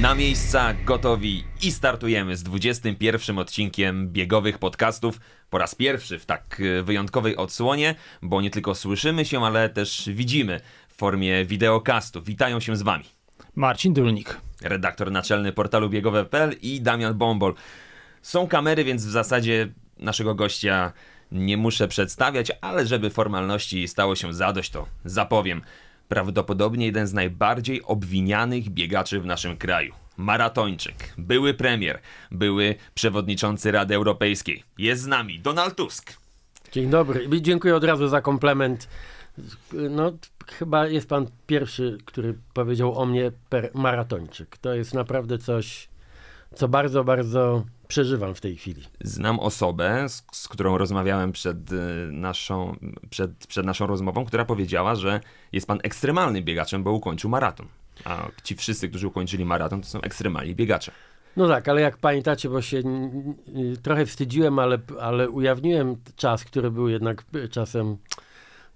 Na miejsca gotowi i startujemy z 21 odcinkiem biegowych podcastów. Po raz pierwszy w tak e, wyjątkowej odsłonie, bo nie tylko słyszymy się, ale też widzimy w formie wideokastu. Witają się z Wami Marcin Dulnik. redaktor naczelny portalu biegowe.pl i Damian Bombol. Są kamery, więc w zasadzie naszego gościa nie muszę przedstawiać, ale żeby formalności stało się zadość, to zapowiem. Prawdopodobnie jeden z najbardziej obwinianych biegaczy w naszym kraju. Maratończyk, były premier, były przewodniczący Rady Europejskiej. Jest z nami Donald Tusk. Dzień dobry. Dziękuję od razu za komplement. No, chyba jest pan pierwszy, który powiedział o mnie per maratończyk. To jest naprawdę coś, co bardzo, bardzo przeżywam w tej chwili. Znam osobę, z, z którą rozmawiałem przed, y, naszą, przed, przed naszą rozmową, która powiedziała, że jest pan ekstremalnym biegaczem, bo ukończył maraton. A ci wszyscy, którzy ukończyli maraton, to są ekstremalni biegacze. No tak, ale jak pamiętacie, bo się y, trochę wstydziłem, ale, ale ujawniłem czas, który był jednak y, czasem,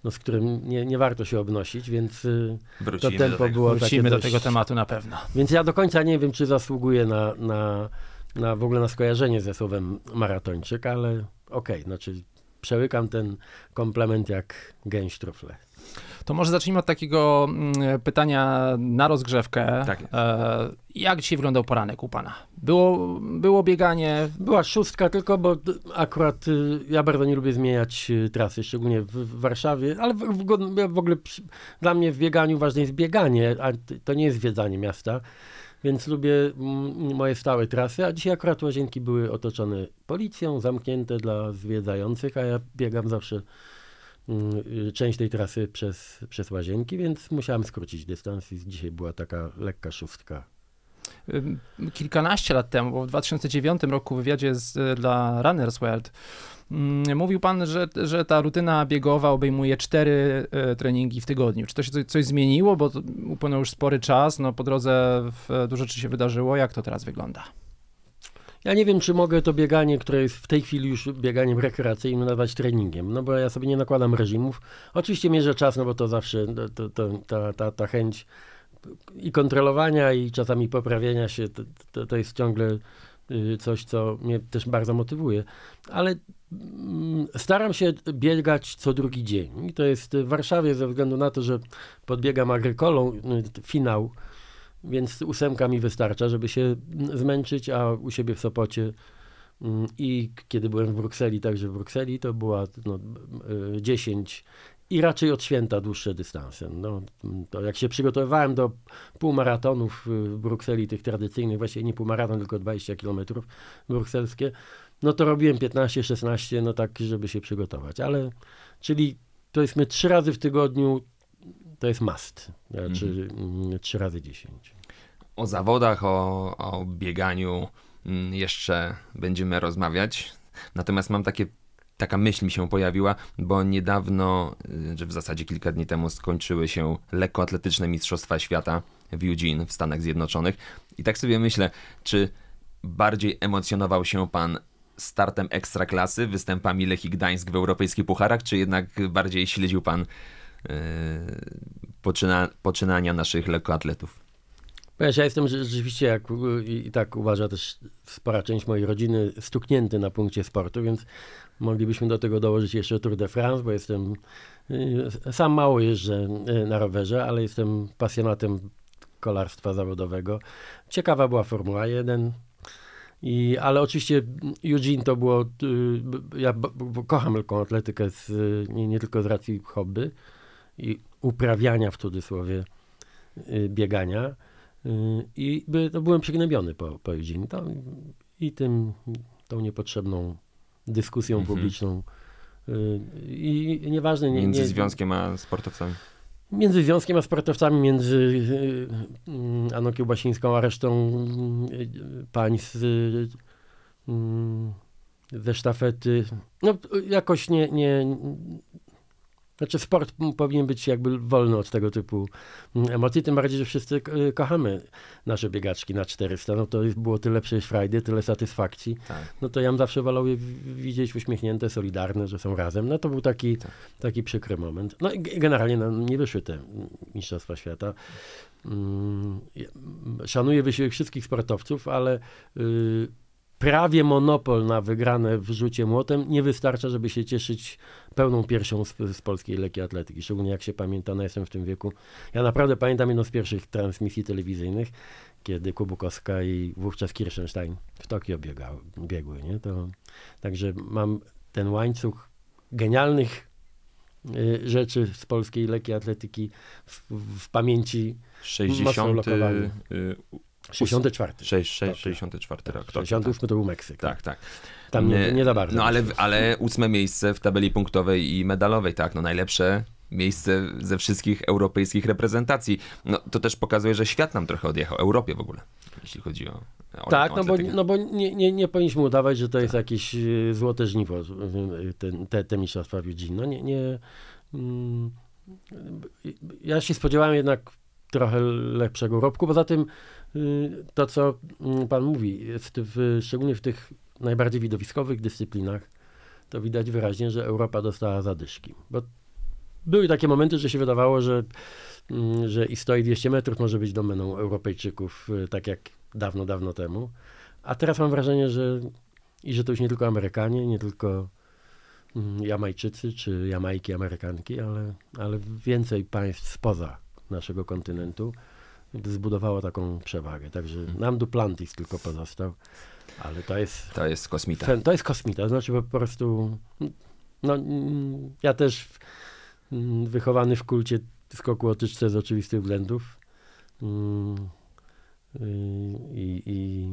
no, z którym nie, nie warto się obnosić, więc y, to Wrócimy do tempo tego. było Wrócimy takie do dość... tego tematu na pewno. Więc ja do końca nie wiem, czy zasługuję na, na, na w ogóle na skojarzenie ze słowem maratończyk, ale okej, znaczy przełykam ten komplement jak gęś trufle. To może zacznijmy od takiego mm, pytania na rozgrzewkę. Tak. E, jak dzisiaj wyglądał poranek u pana? Było, było bieganie, Była szóstka tylko, bo akurat y, ja bardzo nie lubię zmieniać y, trasy, szczególnie w, Warszawie, ale w, w, w ogóle dla mnie w bieganiu ważne jest bieganie, a to nie jest zwiedzanie miasta, więc lubię moje stałe trasy, a dzisiaj akurat łazienki były otoczone policją, zamknięte dla zwiedzających, a ja biegam zawsze mm, y, część tej trasy przez, przez łazienki, więc musiałem skrócić dystans i dzisiaj była taka lekka szóstka. Kilkanaście lat temu, bo w 2009 roku w wywiadzie z, e, dla Runner's World mm, mówił pan, że, że ta rutyna biegowa obejmuje cztery e, treningi w tygodniu. Czy to się coś, coś zmieniło, bo upłynął już spory czas, no po drodze w, dużo rzeczy się wydarzyło. Jak to teraz wygląda? Ja nie wiem, czy mogę to bieganie, które jest w tej chwili już bieganiem rekreacyjnym, nazwać treningiem, no bo ja sobie nie nakładam reżimów. Oczywiście mierzę czas, no bo to zawsze to, to, to, ta, ta, ta chęć i kontrolowania, i czasami poprawienia się, to, to, to jest ciągle y, coś, co mnie też bardzo motywuje. Ale mm, staram się biegać co drugi dzień. I to jest w Warszawie ze względu na to, że podbiegam agrykolą, y, finał, więc ósemka mi wystarcza, żeby się mm, zmęczyć, a u siebie w Sopocie mm, i kiedy byłem w Brukseli, także w Brukseli, to była no, y, 10 i raczej od święta dłuższe dystanse. No, to jak się przygotowywałem do półmaratonów w Brukseli, tych tradycyjnych, właściwie nie półmaraton, tylko 20 km brukselskie, no to robiłem 15-16, no tak, żeby się przygotować. Ale, czyli to jest my trzy razy w tygodniu, to jest must, znaczy mm, trzy razy 10. O zawodach, o, o bieganiu mm, jeszcze będziemy rozmawiać. Natomiast mam takie, taka myśl mi się pojawiła, bo niedawno, y, że w zasadzie kilka dni temu skończyły się lekkoatletyczne Mistrzostwa Świata w Eugene w Stanach Zjednoczonych. I tak sobie myślę, czy bardziej emocjonował się pan startem ekstraklasy, występami Lechii Gdańsk w europejskich pucharach, czy jednak bardziej śledził pan yy, poczyna, poczynania naszych lekkoatletów? Wiesz, ja jestem rze- rzeczywiście, jak i, tak uważa też spora część mojej rodziny, stuknięty na punkcie sportu, więc moglibyśmy do tego dołożyć jeszcze Tour de France, bo jestem, y, sam mało jeżdżę y, na rowerze, ale jestem pasjonatem kolarstwa zawodowego. Ciekawa była Formuła 1, i, ale oczywiście Eugene to było, y, ja kocham lekką atletykę z, nie, nie tylko z racji hobby i uprawiania w cudzysłowie biegania, I by, to byłem przygnębiony po, po. To, I tym, tą niepotrzebną dyskusją Mhm. publiczną. Y, I nieważne, nie, Między nie, związkiem a sportowcami. między związkiem a sportowcami, między y, y, Anną Kiełbasińską a resztą y, pań z, y, y, ze sztafety. No, jakoś nie, nie, Znaczy sport powinien być jakby wolny od tego typu emocji, tym bardziej, że wszyscy y, kochamy nasze biegaczki na 400. No to było tyle przecież frajdy, tyle satysfakcji. Tak. No to ja bym zawsze wolał je widzieć uśmiechnięte, solidarne, że są razem. No to był taki, Tak. taki przykry moment. No i generalnie no, nie wyszły te Mistrzostwa Świata. Mm, Szanuję wysiłek wszystkich sportowców, ale y, prawie monopol na wygrane w rzucie młotem nie wystarcza, żeby się cieszyć pełną piersią z, z polskiej lekkiej atletyki. Szczególnie jak się pamięta, no jestem w tym wieku. Ja naprawdę pamiętam jedną z pierwszych transmisji telewizyjnych, kiedy Kubukowska i wówczas Kirchenstein w Tokio biegały, biegły. Nie? To, także mam ten łańcuch genialnych y, rzeczy z polskiej lekkiej atletyki w, w pamięci 60. lokowany. y, 64. sześć- sześć- Tak, 64 rok. Tokio, 68 to był Meksyk. Tak, tak. Tam nie, nie za bardzo. No ale, ale ósme miejsce w tabeli punktowej i medalowej, tak, no najlepsze miejsce ze wszystkich europejskich reprezentacji. No to też pokazuje, że świat nam trochę odjechał, Europie w ogóle, jeśli chodzi o, o Tak, no bo, no bo nie, nie, nie powinniśmy udawać, że to Tak. jest jakieś y, złote żniwo, y, ten, te, te mistrzostwa w Eugene. No nie, nie mm, ja się spodziewałem jednak trochę lepszego urobku. Poza tym y, to, co mm, pan mówi, jest w, szczególnie w tych najbardziej widowiskowych dyscyplinach, to widać wyraźnie, że Europa dostała zadyszki. Bo były takie momenty, że się wydawało, że, mm, że i 100 i 200 metrów może być domeną Europejczyków, y, tak jak dawno, dawno temu. A teraz mam wrażenie, że i że to już nie tylko Amerykanie, nie tylko mm, Jamajczycy czy Jamajki, Amerykanki, ale, ale więcej państw spoza naszego kontynentu zbudowało taką przewagę. Także nam Duplantis tylko pozostał, ale to jest To jest kosmita. To jest kosmita, znaczy po prostu. No, ja też wychowany w kulcie skoku o tyczce z oczywistych względów. Mm, y, I, i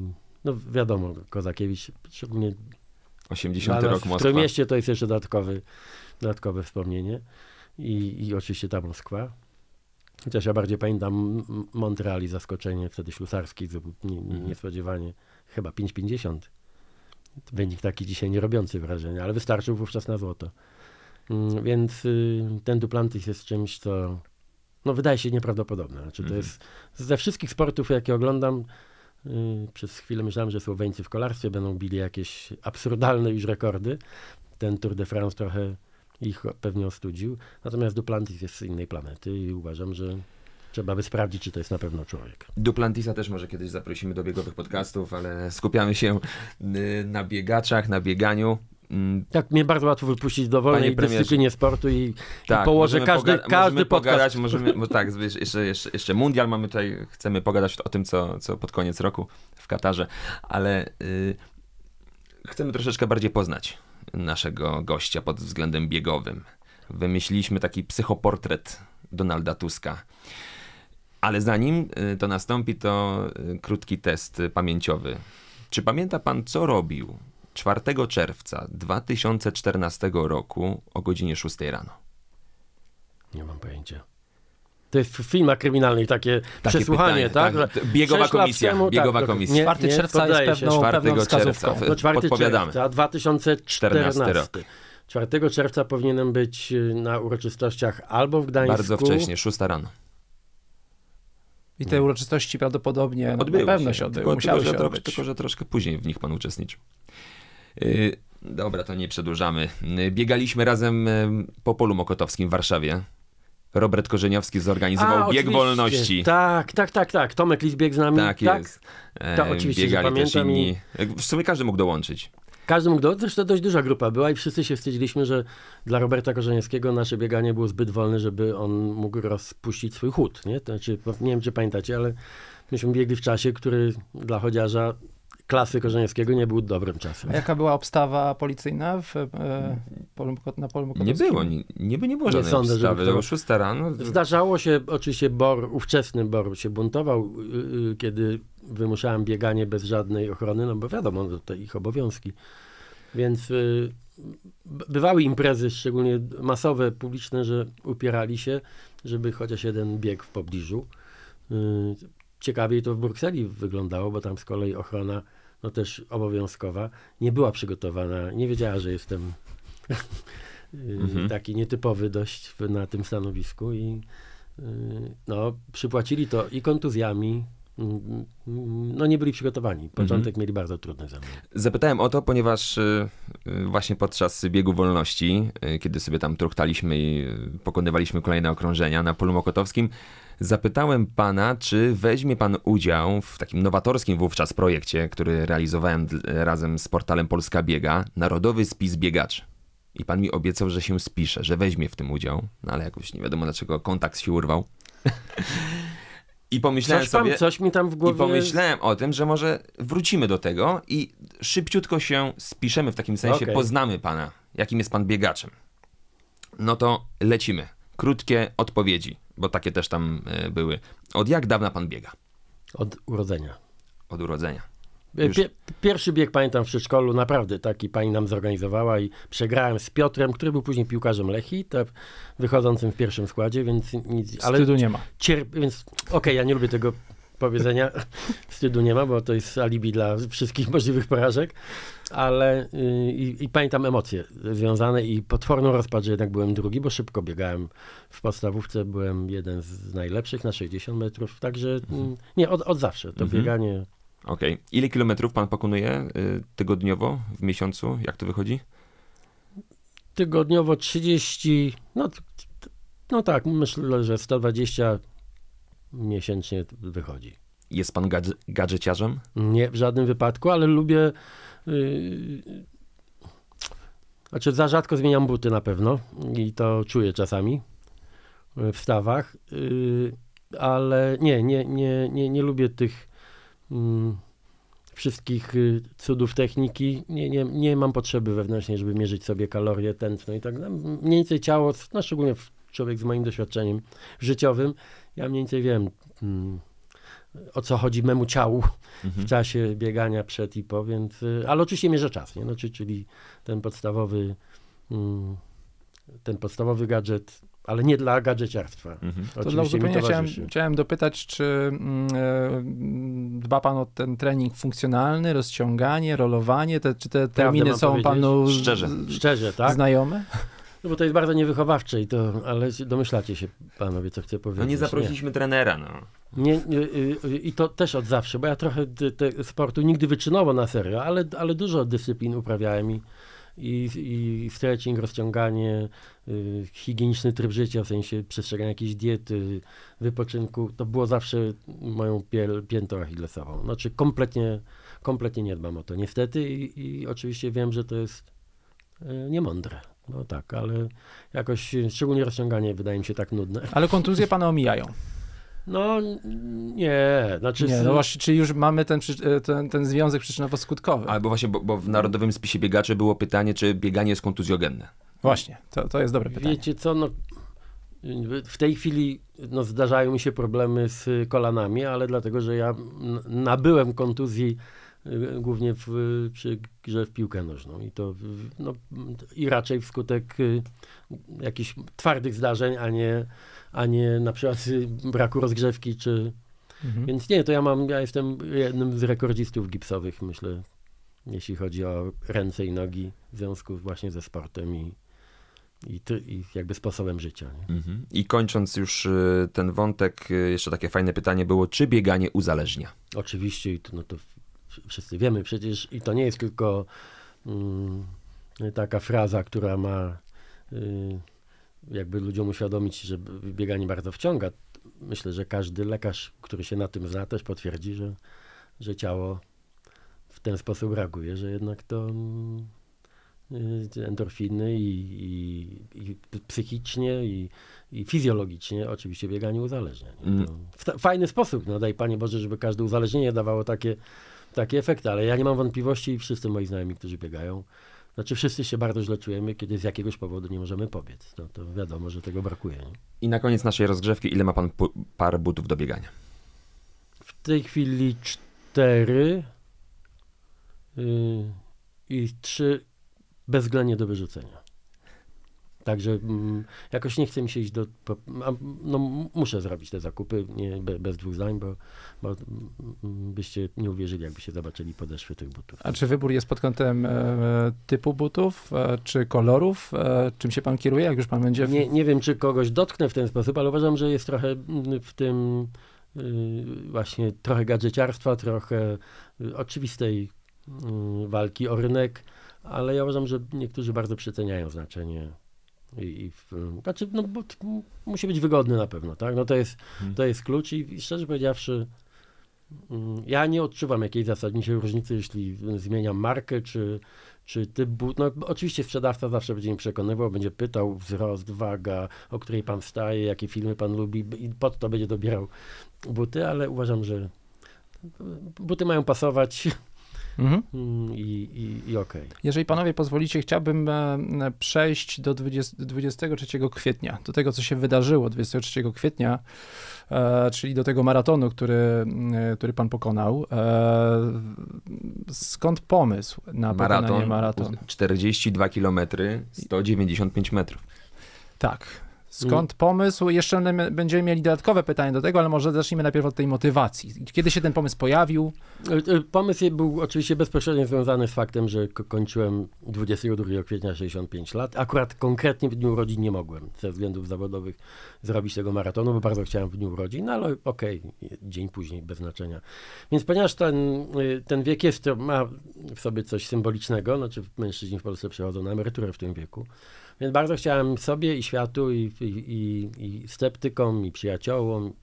no wiadomo, Kozakiewicz, szczególnie 80 dla nas rok w Moskwa. Trójmieście to jest jeszcze dodatkowy, dodatkowe wspomnienie. I, I oczywiście ta Moskwa. Chociaż ja bardziej pamiętam M- Montreal i zaskoczenie wtedy ślusarski, zupełnie Mhm. niespodziewanie, chyba 5,50. Wynik taki dzisiaj nie robiący wrażenia, ale wystarczył wówczas na złoto. Mm, Więc y, ten Duplantis jest czymś, co no, wydaje się nieprawdopodobne. Znaczy, to Mhm. jest ze wszystkich sportów, jakie oglądam, y, przez chwilę myślałem, że Słoweńcy w kolarstwie będą bili jakieś absurdalne już rekordy. Ten Tour de France trochę ich pewnie ostudził. Natomiast Duplantis jest z innej planety i uważam, że trzeba by sprawdzić, czy to jest na pewno człowiek. Duplantisa też może kiedyś zaprosimy do biegowych podcastów, ale skupiamy się y, na biegaczach, na bieganiu. Mm, Tak, mnie bardzo łatwo wypuścić do wolnej dyscyplinie sportu i, Tak, i położę każdy, poga- każdy możemy podcast. pogadać, możemy, bo tak, jeszcze, jeszcze, jeszcze mundial mamy tutaj, chcemy pogadać o tym, co, co pod koniec roku w Katarze, ale y, chcemy troszeczkę bardziej poznać naszego gościa pod względem biegowym. Wymyśliliśmy taki psychoportret Donalda Tuska. Ale zanim y, to nastąpi, to y, krótki test pamięciowy. Czy pamięta pan, co robił 4 czerwca 2014 roku o godzinie 6 rano? Nie mam pojęcia. To jest w filmach kryminalnych takie, Takie przesłuchanie, pytanie, tak? tak. Biegowa komisja, temu, biegowa tak, komisja. Nie, 4 nie, czerwca jest się. pewną, 4 pewną czerwca. No 4 Podpowiadamy. czerwca 2014 14 rok. 4 czerwca powinienem być y, na uroczystościach albo w Gdańsku. Bardzo wcześnie, 6 rano. I te uroczystości prawdopodobnie Odbyły na pewno się Tylko, odbyły, tylko, się odbyć. tylko, że troszkę później w nich pan uczestniczył. Yy, dobra, to nie przedłużamy. Yy, biegaliśmy razem yy, po polu mokotowskim w Warszawie. Robert Korzeniowski zorganizował A, bieg wolności. Tak, tak, tak, tak. Tomek Lis biegł z nami. Tak jest. To E, oczywiście, Biegali też inni. W sumie każdy mógł dołączyć. Każdy mógł, do... zresztą dość duża grupa była i wszyscy się wstydziliśmy, że dla Roberta Korzeniewskiego nasze bieganie było zbyt wolne, żeby on mógł rozpuścić swój chód, nie? To znaczy, nie wiem, czy pamiętacie, ale myśmy biegli w czasie, który dla chodziarza klasy Korzeniewskiego nie był dobrym czasem. A jaka była obstawa policyjna w, e, polu, na polu Nie było, nie, niby nie było Nie żadnej sądzę, żeby ustawy. to- To 6 rano. Zdarzało się, oczywiście Bor, ówczesny Bor się buntował, yy, yy, kiedy wymuszałem bieganie bez żadnej ochrony, no bo wiadomo, no to ich obowiązki. Więc yy, b- bywały imprezy, szczególnie masowe, publiczne, że upierali się, żeby chociaż jeden bieg w pobliżu. Yy, Ciekawiej to w Brukseli wyglądało, bo tam z kolei ochrona, no też obowiązkowa, nie była przygotowana, nie wiedziała, że jestem y, Mhm. taki nietypowy dość na tym stanowisku i y, no, przypłacili to i kontuzjami, mm, mm, no nie byli przygotowani. Początek mieli bardzo trudny ze mną. Zapytałem o to, ponieważ y, właśnie podczas biegu wolności, y, kiedy sobie tam truchtaliśmy i y, pokonywaliśmy kolejne okrążenia na polu mokotowskim, zapytałem pana, czy weźmie pan udział w takim nowatorskim wówczas projekcie, który realizowałem razem z portalem Polska Biega, Narodowy Spis Biegaczy. I pan mi obiecał, że się spisze, że weźmie w tym udział, no ale jakoś nie wiadomo dlaczego kontakt się urwał. I pomyślałem Coś, pan, sobie... coś mi tam w I głowie... pomyślałem o tym, że może wrócimy do tego i szybciutko się spiszemy w takim sensie, Okej. poznamy pana, jakim jest pan biegaczem. No to lecimy. Krótkie odpowiedzi, bo takie też tam e, były. Od jak dawna pan biega? Od urodzenia. Od urodzenia. Pierwszy bieg pamiętam w przedszkolu, naprawdę taki pani nam zorganizowała i przegrałem z Piotrem, który był później piłkarzem Lechi, te, wychodzącym w pierwszym składzie, więc nic, ale Wstydu nie ma. cierp, więc okej, ja nie lubię tego powiedzenia, wstydu nie ma, bo to jest alibi dla wszystkich możliwych porażek, ale yy, i, i pamiętam emocje związane i potworną rozpacz, że jednak byłem drugi, bo szybko biegałem w podstawówce, byłem jeden z najlepszych na 60 metrów, także mm, nie, od, od zawsze to Mhm. bieganie Okej. Ile kilometrów pan pokonuje y, tygodniowo, w miesiącu? Jak to wychodzi? tygodniowo 30, no, no tak, myślę, że 120 miesięcznie wychodzi. Jest pan gadż- gadżeciarzem? Nie w żadnym wypadku, ale lubię. Yy, znaczy, za rzadko zmieniam buty na pewno i to czuję czasami yy, w stawach, yy, ale nie, nie, nie, nie, nie lubię tych wszystkich y, cudów techniki. Nie, nie, nie mam potrzeby wewnętrznej, żeby mierzyć sobie kalorie, tętno i tak dalej. Mniej więcej ciało, no szczególnie człowiek z moim doświadczeniem życiowym, ja mniej więcej wiem. Mm, o co chodzi memu ciału w czasie biegania przed i po, więc, y, ale oczywiście mierzę czas, nie? No, czy, czyli ten podstawowy, mm, ten podstawowy gadżet, ale nie dla gadżeciarstwa. Mhm. To dla uzupełnienia chciałem, chciałem dopytać, czy mm, e, dba pan o ten trening funkcjonalny, rozciąganie, rolowanie, te, czy te terminy są panu Szczerze. Szczerze, tak? znajome? No bo to jest bardzo niewychowawcze i to, ale domyślacie się panowie, co chcę powiedzieć. No nie zaprosiliśmy trenera, no. Nie, nie, y, y, I to też od zawsze, bo ja trochę d- te sportu nigdy wyczynowo na serio, ale, ale dużo dyscyplin uprawiałem i, i, i stretching, rozciąganie, y, higieniczny tryb życia, w sensie przestrzegania jakiejś diety, wypoczynku, to było zawsze moją piel, piętą achillesową. Znaczy kompletnie, kompletnie nie dbam o to niestety i, i oczywiście wiem, że to jest y, niemądre. No tak, ale jakoś, szczególnie rozciąganie wydaje mi się tak nudne. Ale kontuzje pana omijają. No nie, znaczy... Nie, no właśnie, czy już mamy ten, e, ten, ten związek przyczynowo-skutkowy? Albo właśnie, bo, bo w Narodowym Spisie Biegaczy było pytanie, czy bieganie jest kontuzjogenne. Właśnie, to, to jest dobre pytanie. Wiecie co, no, w tej chwili no, zdarzają mi się problemy z kolanami, ale dlatego, że ja nabyłem kontuzji y, głównie w, przy grze w piłkę nożną i to no, i raczej wskutek y, jakichś twardych zdarzeń, a nie, a nie na przykład braku rozgrzewki czy Mhm. więc nie, to ja mam, ja jestem jednym z rekordzistów gipsowych, myślę, jeśli chodzi o ręce i nogi w związku właśnie ze sportem i, i, ty, i jakby sposobem życia. Nie? Mhm. I kończąc już y, ten wątek, y, jeszcze takie fajne pytanie było, czy bieganie uzależnia? Oczywiście, i to, no to wszyscy wiemy przecież, i to nie jest tylko mm, taka fraza, która ma y, jakby ludziom uświadomić, że bieganie bardzo wciąga. Myślę, że każdy lekarz, który się na tym zna, też potwierdzi, że, że ciało w ten sposób reaguje, że jednak to mm, y, endorfiny i, i, i psychicznie i, i fizjologicznie oczywiście bieganie uzależnia. Mm. W fajny sposób, no daj Panie Boże, żeby każde uzależnienie dawało takie, takie efekty, ale ja nie mam wątpliwości i wszyscy moi znajomi, którzy biegają, znaczy wszyscy się bardzo źle czujemy, kiedy z jakiegoś powodu nie możemy pobiec. No to wiadomo, że tego brakuje. Nie? I na koniec naszej rozgrzewki, ile ma pan par butów do biegania? W tej chwili cztery yy, i trzy bezwzględnie do wyrzucenia. Także mm, jakoś nie chce mi się iść do. Po, a, no, muszę zrobić te zakupy, nie, be, bez dwóch zdań, bo, bo mm, byście nie uwierzyli, jakbyście zobaczyli podeszwy tych butów. A czy wybór jest pod kątem e, typu butów, e, czy kolorów? E, czym się pan kieruje, jak już pan będzie... W... Nie, nie wiem, czy kogoś dotknę w ten sposób, ale uważam, że jest trochę mm, w tym y, właśnie trochę gadżeciarstwa, trochę y, oczywistej y, walki o rynek, ale ja uważam, że niektórzy bardzo przeceniają znaczenie. I, i w, znaczy, no, bo musi być wygodny na pewno, tak? No to jest, Hmm. to jest klucz i, i szczerze powiedziawszy, mm, ja nie odczuwam jakiejś zasadniczej różnicy, jeśli zmieniam markę, czy, czy typ but. No, oczywiście sprzedawca zawsze będzie mi przekonywał, będzie pytał wzrost, waga, o której pan wstaje, jakie filmy pan lubi i pod to będzie dobierał buty, ale uważam, że buty mają pasować Mhm. mm, i, i, i okej. Jeżeli panowie pozwolicie, chciałbym e, przejść do 20, 23 kwietnia, do tego, co się wydarzyło 23 kwietnia, e, czyli do tego maratonu, który, e, który pan pokonał. E, skąd pomysł na pokonanie maraton? 42 km, 195 metrów. Tak. Skąd pomysł? Jeszcze będziemy mieli dodatkowe pytanie do tego, ale może zacznijmy najpierw od tej motywacji. Kiedy się ten pomysł pojawił? E, e, Pomysł był oczywiście bezpośrednio związany z faktem, że ko- kończyłem 22 kwietnia 65 lat. Akurat konkretnie w dniu urodzin nie mogłem ze względów zawodowych zrobić tego maratonu, bo bardzo chciałem w dniu urodzin, no ale okej, dzień później, bez znaczenia. Więc ponieważ ten, y, ten wiek jest, ma w sobie coś symbolicznego, znaczy mężczyźni w Polsce przechodzą na emeryturę w tym wieku, więc bardzo chciałem sobie i światu, i, i, i, sceptykom, i przyjaciołom,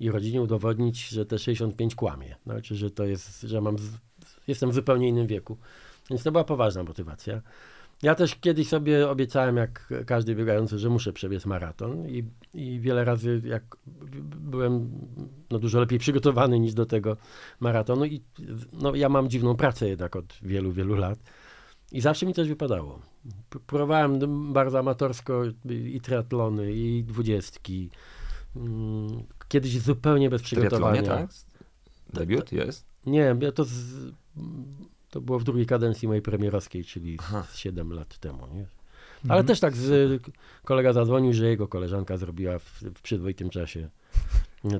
i rodzinie udowodnić, że te 65 kłamie. Znaczy, że to jest, że mam, jestem w zupełnie innym wieku. Więc to była poważna motywacja. Ja też kiedyś sobie obiecałem, jak każdy biegający, że muszę przebiec maraton i, i wiele razy jak byłem no, dużo lepiej przygotowany niż do tego maratonu i no, ja mam dziwną pracę jednak od wielu, wielu lat i zawsze mi coś wypadało. Próbowałem bardzo amatorsko i triatlony, i dwudziestki. Mm, Kiedyś zupełnie bez triatlonie, przygotowania. tak? Debiut jest? Nie, to, z, to było w drugiej kadencji mojej premierowskiej, czyli Aha. z 7 lat temu. Nie? Ale Mhm. też tak z, kolega zadzwonił, że jego koleżanka zrobiła w, w przyzwoitym czasie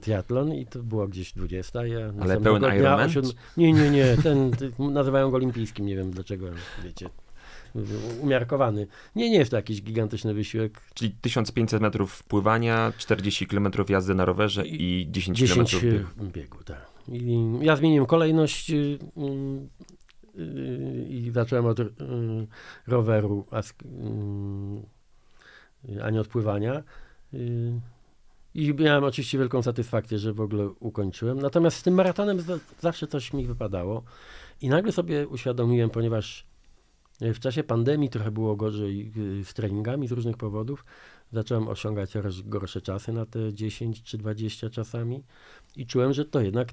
triatlon i to było gdzieś 20. Ja następnego pełen Ironman? o siódmej- Nie, nie, nie. Ten, nazywają go olimpijskim, nie wiem dlaczego, wiecie. Umiarkowany. Nie, nie jest to jakiś gigantyczny wysiłek. Czyli 1500 metrów pływania, 40 km jazdy na rowerze i 10, 10 km biegu. biegu, tak. I ja zmieniłem kolejność y, y, i zacząłem od y, roweru, a nie od pływania. I miałem oczywiście wielką satysfakcję, że w ogóle ukończyłem. Natomiast z tym maratonem za- zawsze coś mi wypadało. I nagle sobie uświadomiłem, ponieważ y, w czasie pandemii trochę było gorzej y, z treningami z różnych powodów. Zacząłem osiągać coraz gorsze czasy na te 10 czy 20 czasami i czułem, że to jednak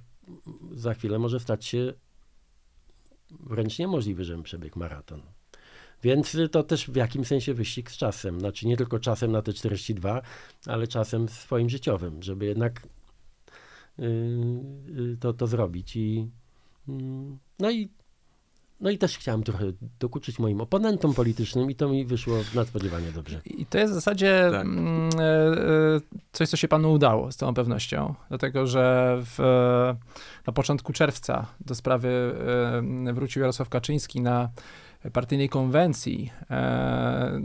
za chwilę może stać się wręcz niemożliwe, żebym przebiegł maraton. Więc to też w jakimś sensie wyścig z czasem. Znaczy nie tylko czasem na te 42, ale czasem swoim życiowym, żeby jednak y, y, to, to zrobić. I, mm, no i no i też chciałem trochę dokuczyć moim oponentom politycznym i to mi wyszło nadspodziewanie dobrze. I to jest w zasadzie Tak. mm, e, e, coś, co się panu udało z całą pewnością. Dlatego, że w, na początku czerwca do sprawy e, wrócił Jarosław Kaczyński na partyjnej konwencji. E,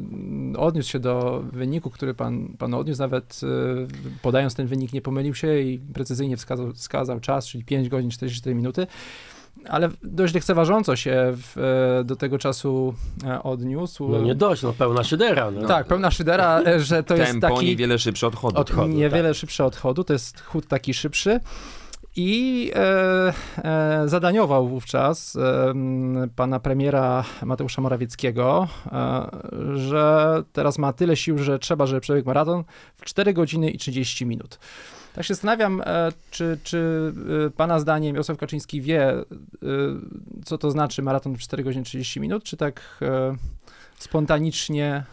odniósł się do wyniku, który pan, pan odniósł, nawet e, podając ten wynik nie pomylił się i precyzyjnie wskazał, wskazał czas, czyli 5 godzin 44 minuty. Ale dość lekceważąco się w, e, do tego czasu e, odniósł. No nie dość, no pełna szydera. No. Tak, pełna szydera, e, że to jest Tempo taki niewiele szybsze od chodu. Od chodu. niewiele szybszy od chodu, to jest chód taki szybszy. I e, e, zadaniował wówczas e, pana premiera Mateusza Morawieckiego, e, że teraz ma tyle sił, że trzeba, żeby przebiegł maraton w 4 godziny i 30 minut. Tak się zastanawiam, e, czy, czy e, pana zdaniem Jarosław Kaczyński wie, e, co to znaczy maraton w 4 godziny 30 minut, czy tak e, spontanicznie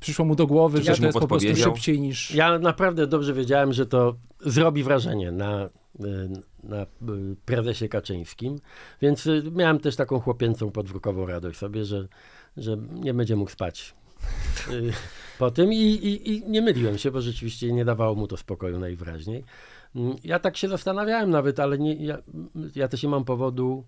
przyszło mu do głowy, że to jest po prostu szybciej niż... Ja naprawdę dobrze wiedziałem, że to zrobi wrażenie na, na y, prezesie Kaczyńskim, więc y, miałem też taką chłopięcą podwórkową radość sobie, że, że nie będzie mógł spać. Po tym i, i, i nie myliłem się, bo rzeczywiście nie dawało mu to spokoju najwyraźniej. Mm, Ja tak się zastanawiałem nawet, ale nie, ja, ja też nie mam powodu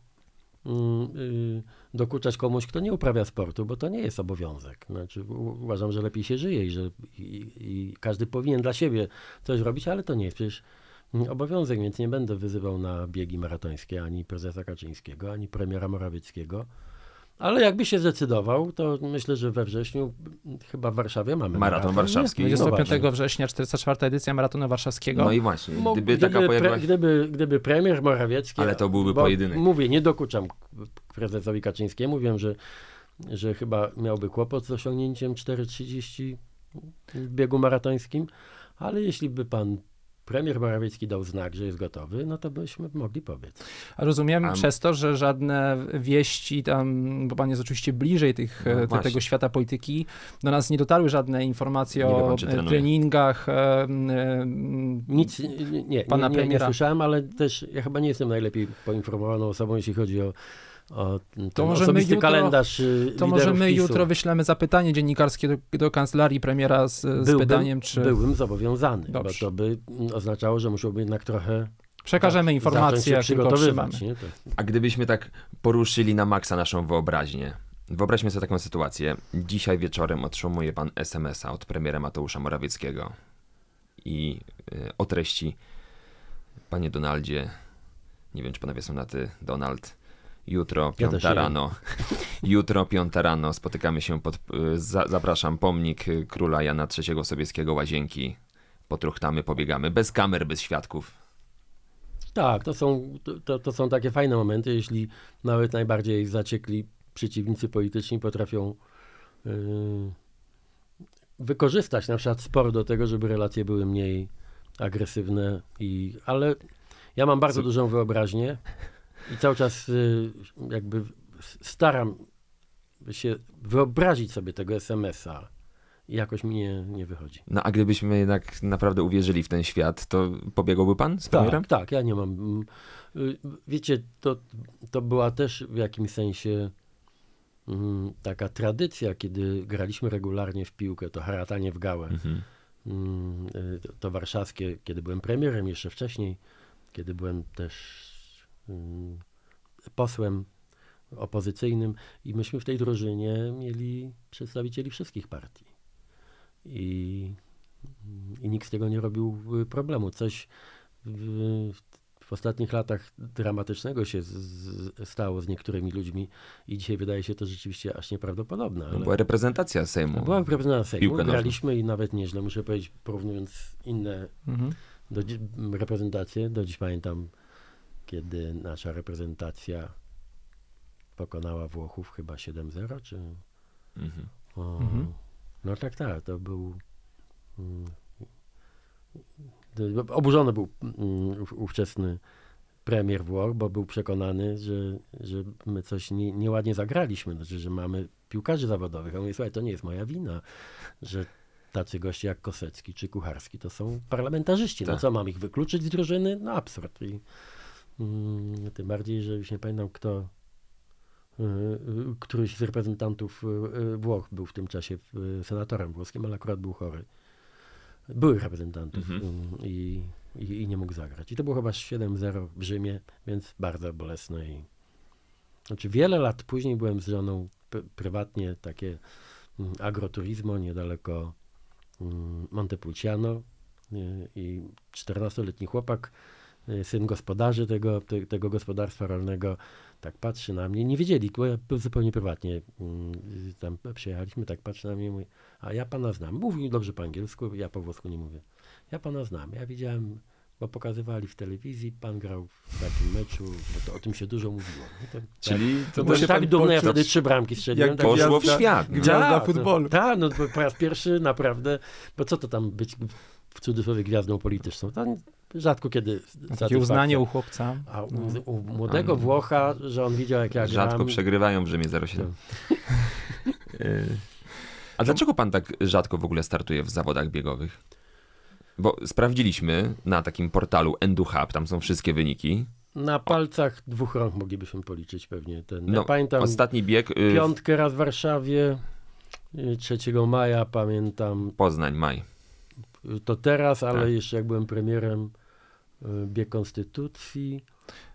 mm, y, dokuczać komuś, kto nie uprawia sportu, bo to nie jest obowiązek. Znaczy, uważam, że lepiej się żyje i że i, i każdy powinien dla siebie coś robić, ale to nie jest przecież obowiązek, więc nie będę wyzywał na biegi maratońskie ani prezesa Kaczyńskiego, ani premiera Morawieckiego. Ale jakby się zdecydował, to myślę, że we wrześniu chyba w Warszawie mamy Maraton warszawski. nie? 25 właśnie. września 44. edycja maratonu warszawskiego. No i właśnie, Mo- gdyby taka pojawiła pre, się... gdyby, gdyby premier Morawiecki... Ale to byłby pojedynek. Mówię, nie dokuczam prezesowi Kaczyńskiemu, wiem, że, że chyba miałby kłopot z osiągnięciem 4,30 w biegu maratońskim, ale jeśli by pan premier Morawiecki dał znak, że jest gotowy, no to byśmy mogli powiedz. A Rozumiem A- przez to, że żadne wieści tam, bo pan jest oczywiście bliżej tych, No e, te, tego świata polityki, do nas nie dotarły żadne informacje Nie o trenuje. treningach. e, e, Nic nie, nie, nie, Pana nie, nie premiera. słyszałem, ale też ja chyba nie jestem najlepiej poinformowaną osobą, jeśli chodzi o, o ten To może my osobisty jutro- kalendarz y, To może my PiSu. jutro wyślemy zapytanie dziennikarskie do, do kancelarii premiera z, z Byłbym- pytaniem, czy Byłbym zobowiązany, Dobrze. bo to by oznaczało, że musiałby jednak trochę przekażemy zacząć informacje, jak tylko otrzymamy. przygotowywać. Nie? To, A gdybyśmy tak poruszyli na maksa naszą wyobraźnię. Wyobraźmy sobie taką sytuację. Dzisiaj wieczorem otrzymuje pan SMS-a od premiera Mateusza Morawieckiego i y, o treści Panie Donaldzie, nie wiem czy panowie są na ty, Donald, jutro Ja piąta rano, jutro piąta rano spotykamy się pod, y, za, zapraszam, pomnik y, króla Jana III Sobieskiego Łazienki, potruchtamy, pobiegamy, bez kamer, bez świadków. tak, to są, to, to są takie fajne momenty, jeśli nawet najbardziej zaciekli przeciwnicy polityczni potrafią yy, wykorzystać na przykład sport do tego, żeby relacje były mniej agresywne. I, ale ja mam bardzo dużą wyobraźnię i cały czas y, jakby staram się wyobrazić sobie tego SMS-a i jakoś mi nie, nie wychodzi. No a gdybyśmy jednak naprawdę uwierzyli w ten świat, to pobiegałby pan z premierem? Tak, tak, ja nie mam. mm, y, Wiecie, to, to była też w jakimś sensie mm, taka tradycja, kiedy graliśmy regularnie w piłkę, to haratanie w gałę. Mhm. Mm, y, to- warszawskie, kiedy byłem premierem, jeszcze wcześniej, kiedy byłem też posłem opozycyjnym i myśmy w tej drużynie mieli przedstawicieli wszystkich partii. I, i nikt z tego nie robił y, problemu. Coś w, w ostatnich latach dramatycznego się z, z, stało z niektórymi ludźmi i dzisiaj wydaje się to rzeczywiście aż nieprawdopodobne. No, Ale... była reprezentacja Sejmu. Była reprezentacja Sejmu, Piłkę nożną. graliśmy i nawet nieźle, muszę powiedzieć, porównując inne Mhm. do, reprezentacje. Do dziś pamiętam, kiedy nasza reprezentacja pokonała Włochów chyba 7-0, czy... Mhm. O, Mhm. No tak, tak, to był... mm, to- Oburzony był mm, ów- ówczesny premier Włoch, bo był przekonany, że, że my coś nie, nieładnie zagraliśmy, znaczy, że mamy piłkarzy zawodowych. A on mówi, słuchaj, to nie jest moja wina, że tacy goście jak Kosecki czy Kucharski to są parlamentarzyści. No Tak. co, mam ich wykluczyć z drużyny? No absurd. I, tym bardziej, że już nie pamiętam kto, y, y, któryś z reprezentantów y, Włoch był w tym czasie senatorem włoskim, ale akurat był chory. Byłych reprezentantów Mhm. y, i, i, i nie mógł zagrać. I to było chyba 7-0 w Rzymie, więc bardzo bolesne. I, znaczy wiele lat później byłem z żoną pr- prywatnie takie mm, agroturizmo niedaleko mm, Montepulciano i 14-letni chłopak, syn gospodarzy tego, te, tego gospodarstwa rolnego, tak patrzy na mnie. Nie wiedzieli, bo ja zupełnie prywatnie mm, y, tam przyjechaliśmy, tak patrzy na mnie i mówi, a ja pana znam. Mówił dobrze po angielsku, ja po włosku nie mówię. Ja pana znam. Ja widziałem, bo pokazywali w telewizji, pan grał w takim meczu, bo to o tym się dużo mówiło. To, Czyli To to byłem pan tak dumny, ja wtedy trzy bramki strzeliłem. jak tak, poszło w gwiazda- świat. no. gwiazda Tak, futbolu. No, tak, no po raz pierwszy naprawdę, bo co to tam być w cudzysłowie gwiazdą polityczną? To rzadko kiedy Takie uznanie u chłopca. A u, No. u młodego A, Włocha, że on widział jak ja Rzadko gram. przegrywają w Rzymie 07. Y, A dlaczego pan tak rzadko w ogóle startuje w zawodach biegowych? Bo sprawdziliśmy na takim portalu EnduHub, tam są wszystkie wyniki. Na palcach dwóch rąk moglibyśmy policzyć pewnie ten. No, ja pamiętam Ostatni bieg y, piątkę raz w Warszawie, y, 3 maja, pamiętam Poznań, maj. y, to teraz, ale Tak. jeszcze jak byłem premierem y, bieg Konstytucji.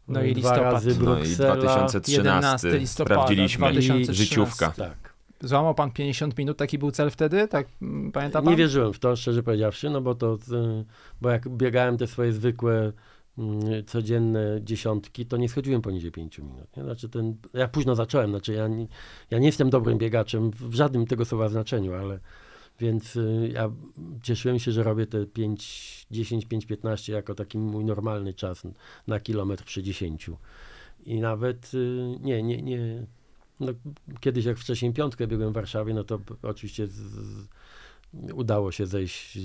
No y, i dwa listopad. razy No i Bruksela. 2013 11 listopada sprawdziliśmy 2013. życiówka. Tak. Złamał pan 50 minut, taki był cel wtedy? Tak, mm, pamięta pan? Nie wierzyłem w to, szczerze powiedziawszy, no bo to, y, bo jak biegałem te swoje zwykłe y, codzienne dziesiątki, to nie schodziłem poniżej 5 minut. Nie? Znaczy ten, ja późno zacząłem, znaczy ja nie, ja nie jestem dobrym biegaczem w żadnym tego słowa znaczeniu, ale więc y, ja cieszyłem się, że robię te 5, 10, 5, 15 jako taki mój normalny czas na kilometr przy 10. I nawet y, nie, nie, nie. No, kiedyś jak wcześniej piątkę biegłem w Warszawie, no to oczywiście z, udało się zejść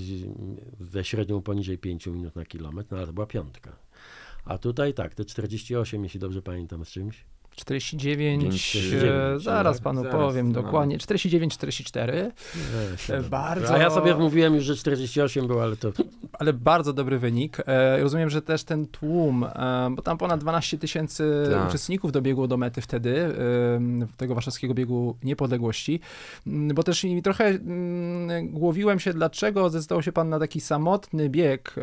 ze średnią poniżej 5 minut na kilometr, no ale to była piątka. A tutaj tak, te 48, jeśli dobrze pamiętam, z czymś. 49, 49, e, zaraz tak? panu Zaraz, powiem no. dokładnie, 49, 44, Weź, E, no. bardzo- A ja sobie mówiłem już, że 48 było, ale to ale bardzo dobry wynik. E, rozumiem, że też ten tłum, e, bo tam ponad 12 tysięcy Tak. uczestników dobiegło do mety wtedy, e, tego warszawskiego biegu niepodległości, Mm, bo też mi trochę mm, głowiłem się, dlaczego zdecydował się pan na taki samotny bieg,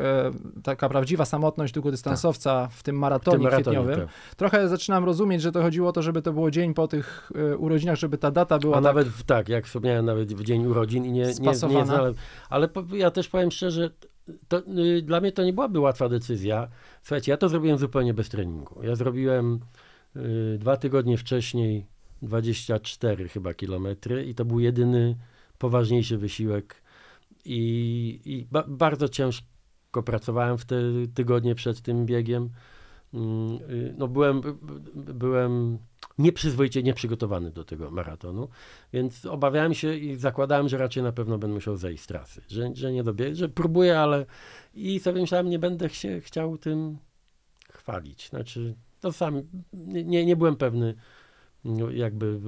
taka prawdziwa samotność długodystansowca w tym w maratonie, tym maratonie. kwietniowym. Tak. Trochę zaczynam rozumieć, że to chodziło o to, żeby to było dzień po tych e, urodzinach, żeby ta data była A tak nawet w, tak, jak wspomniałem, nawet w dzień urodzin i nie, nie, nie znałem. Ale po, ja też powiem szczerze, to, y, dla mnie to nie byłaby łatwa decyzja. Słuchajcie, ja to zrobiłem zupełnie bez treningu. Ja zrobiłem y, dwa tygodnie wcześniej 24 chyba kilometry i to był jedyny poważniejszy wysiłek i, i ba, bardzo ciężko pracowałem w te tygodnie przed tym biegiem. Mm, y, No byłem, by- by- byłem nieprzyzwoicie nieprzygotowany do tego maratonu, więc obawiałem się i zakładałem, że raczej na pewno będę musiał zejść z trasy, że, że nie dobiegę, że próbuję, ale i sobie myślałem, nie będę się chciał tym chwalić. Znaczy, to sam, nie, nie, byłem pewny no, jakby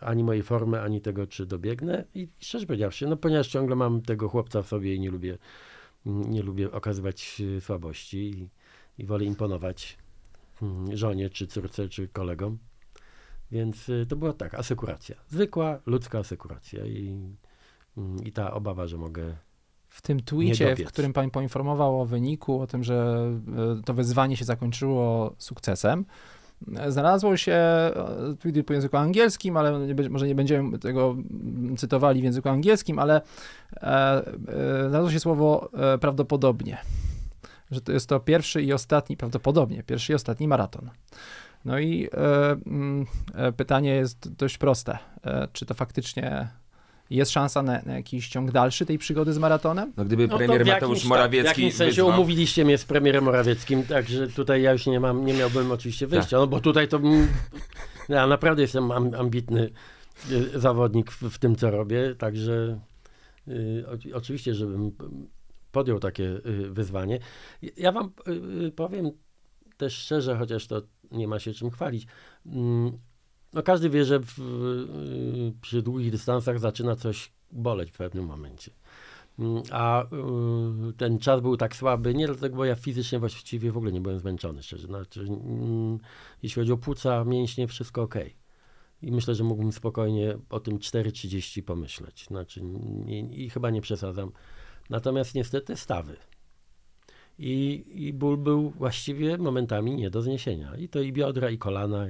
ani mojej formy, ani tego, czy dobiegnę i szczerze powiedziawszy, no ponieważ ciągle mam tego chłopca w sobie i nie lubię, nie lubię okazywać y, słabości i, wolę imponować mm, żonie, czy córce, czy kolegom. Więc y, to była tak, asekuracja. Zwykła, ludzka asekuracja i, mm, i ta obawa, że mogę W tym tweetie, w którym pan poinformował o wyniku, o tym, że e, to wyzwanie się zakończyło sukcesem, e, znalazło się tweet po języku angielskim, ale nie, może nie będziemy tego cytowali w języku angielskim, ale e, e, znalazło się słowo e, prawdopodobnie, że to jest to pierwszy i ostatni, prawdopodobnie pierwszy i ostatni maraton. No i e, mm, e, pytanie jest dość proste. E, czy to faktycznie jest szansa na, na jakiś ciąg dalszy tej przygody z maratonem? No gdyby No to premier jakimś Mateusz tak, Morawiecki W jakimś sensie wyzwał, umówiliście mnie z premierem Morawieckim, także tutaj ja już nie mam, nie miałbym oczywiście Tak. wyjścia, no bo tutaj to ja naprawdę jestem am, ambitny y, zawodnik w, w tym, co robię, także y, oczywiście, żebym podjął takie y, wyzwanie. Ja wam y, y, powiem też szczerze, chociaż to nie ma się czym chwalić. Mm, No każdy wie, że w, przy długich dystansach zaczyna coś boleć w pewnym momencie. Mm, A ten czas był tak słaby, nie dlatego, bo ja fizycznie właściwie w ogóle nie byłem zmęczony, szczerze. Znaczy, mm, jeśli chodzi o płuca, mięśnie, wszystko ok. I myślę, że mógłbym spokojnie o tym 4.30 pomyśleć. Znaczy, i chyba nie przesadzam. Natomiast niestety stawy. I, I ból był właściwie momentami nie do zniesienia. I to i biodra, i kolana.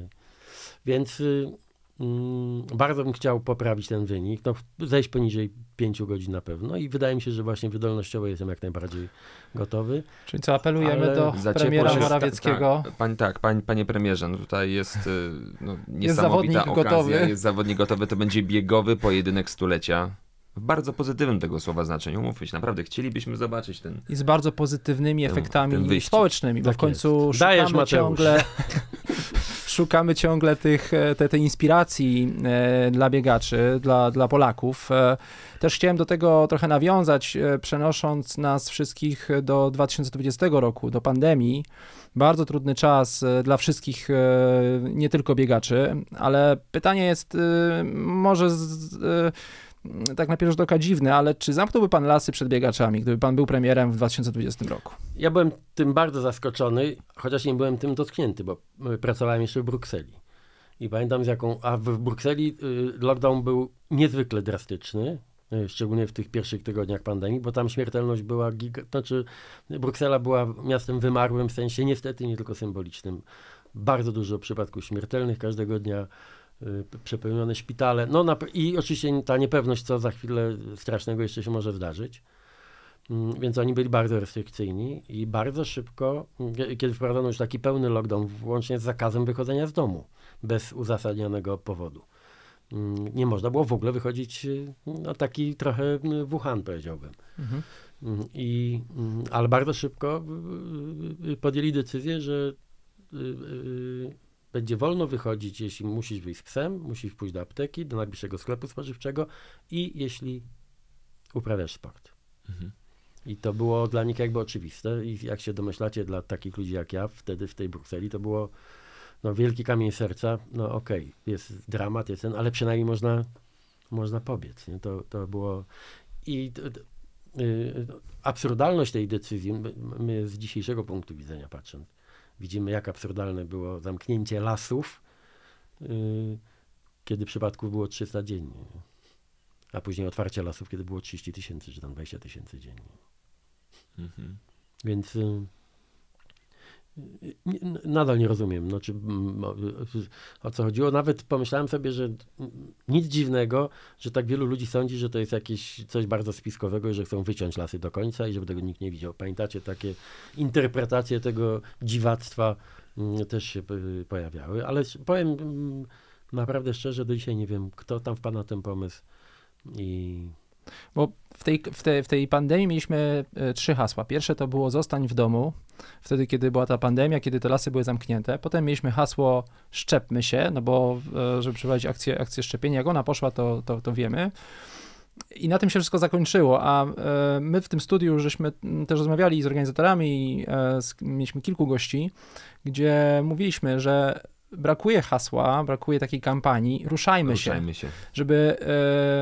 Więc y, mm, bardzo bym chciał poprawić ten wynik. No, zejść poniżej 5 godzin na pewno. I wydaje mi się, że właśnie wydolnościowo jestem jak najbardziej gotowy. Czyli co, apelujemy Ale do premiera się- Morawieckiego. Tak, pań, tak pań, panie premierze, no tutaj jest y, no, niesamowita zawodnik okazja. gotowy. Jest zawodnik gotowy, to będzie biegowy pojedynek stulecia. W bardzo pozytywnym tego słowa znaczeniu. Mówmy się, naprawdę chcielibyśmy zobaczyć ten... i z bardzo pozytywnymi Ten- efektami ten społecznymi, bo Tak w końcu jest. Dajesz, szukamy Mateusz. ciągle szukamy ciągle tych, e, te, tej inspiracji e, dla biegaczy, dla, dla Polaków. E, też chciałem do tego trochę nawiązać, przenosząc nas wszystkich do 2020 roku, do pandemii. Bardzo trudny czas dla wszystkich, nie tylko biegaczy, ale pytanie jest może z, tak na pierwszy rzut oka dziwne, ale czy zamknąłby pan lasy przed biegaczami, gdyby pan był premierem w 2020 roku? Ja byłem tym bardzo zaskoczony, chociaż nie byłem tym dotknięty, bo y, pracowałem jeszcze w Brukseli. I pamiętam z jaką, a w Brukseli y, lockdown był niezwykle drastyczny, y, szczególnie w tych pierwszych tygodniach pandemii, bo tam śmiertelność była giga, znaczy Bruksela była miastem wymarłym w sensie niestety nie tylko symbolicznym. Bardzo dużo przypadków śmiertelnych każdego dnia, przepełnione szpitale, no na, i oczywiście ta niepewność, co za chwilę strasznego jeszcze się może zdarzyć. Mm, Więc oni byli bardzo restrykcyjni i bardzo szybko, mm, kie- kiedy wprowadzono już taki pełny lockdown, włącznie z zakazem wychodzenia z domu, bez uzasadnionego powodu. Mm, Nie można było w ogóle wychodzić, y, no taki trochę y, Wuhan powiedziałbym. Mhm. I, ale bardzo szybko y, y, podjęli decyzję, że y, y, będzie wolno wychodzić, jeśli musisz wyjść z psem, musisz pójść do apteki, do najbliższego sklepu spożywczego i jeśli uprawiasz sport. Mhm. I to było dla nich jakby oczywiste i jak się domyślacie, dla takich ludzi jak ja wtedy w tej Brukseli, to było no, wielki kamień serca, no okej, jest dramat, jest ten, ale przynajmniej można, można pobiec. Nie? To, to było i y, absurdalność tej decyzji, my, my z dzisiejszego punktu widzenia patrząc, widzimy jak absurdalne było zamknięcie lasów, y, kiedy przypadków było 300 dziennie. A później otwarcie lasów, kiedy było 30 tysięcy, czy tam 20 tysięcy dziennie. Mhm. Więc y, nadal nie rozumiem, znaczy, o, co chodziło. Nawet pomyślałem sobie, że nic dziwnego, że tak wielu ludzi sądzi, że to jest jakieś coś bardzo spiskowego i że chcą wyciąć lasy do końca i żeby tego nikt nie widział. Pamiętacie, takie interpretacje tego dziwactwa też się pojawiały, ale powiem naprawdę szczerze, do dzisiaj nie wiem, kto tam wpadł na ten pomysł i Bo w tej, w, tej, w tej pandemii mieliśmy e, trzy hasła. Pierwsze to było zostań w domu, wtedy kiedy była ta pandemia, kiedy te lasy były zamknięte. Potem mieliśmy hasło szczepmy się, no bo e, żeby przeprowadzić akcję, akcję szczepienia, jak ona poszła, to, to, to wiemy. I na tym się wszystko zakończyło, a e, my w tym studiu żeśmy mm, też rozmawiali z organizatorami mieliśmy kilku gości, gdzie mówiliśmy, że brakuje hasła, brakuje takiej kampanii, ruszajmy się Ruszajmy się. żeby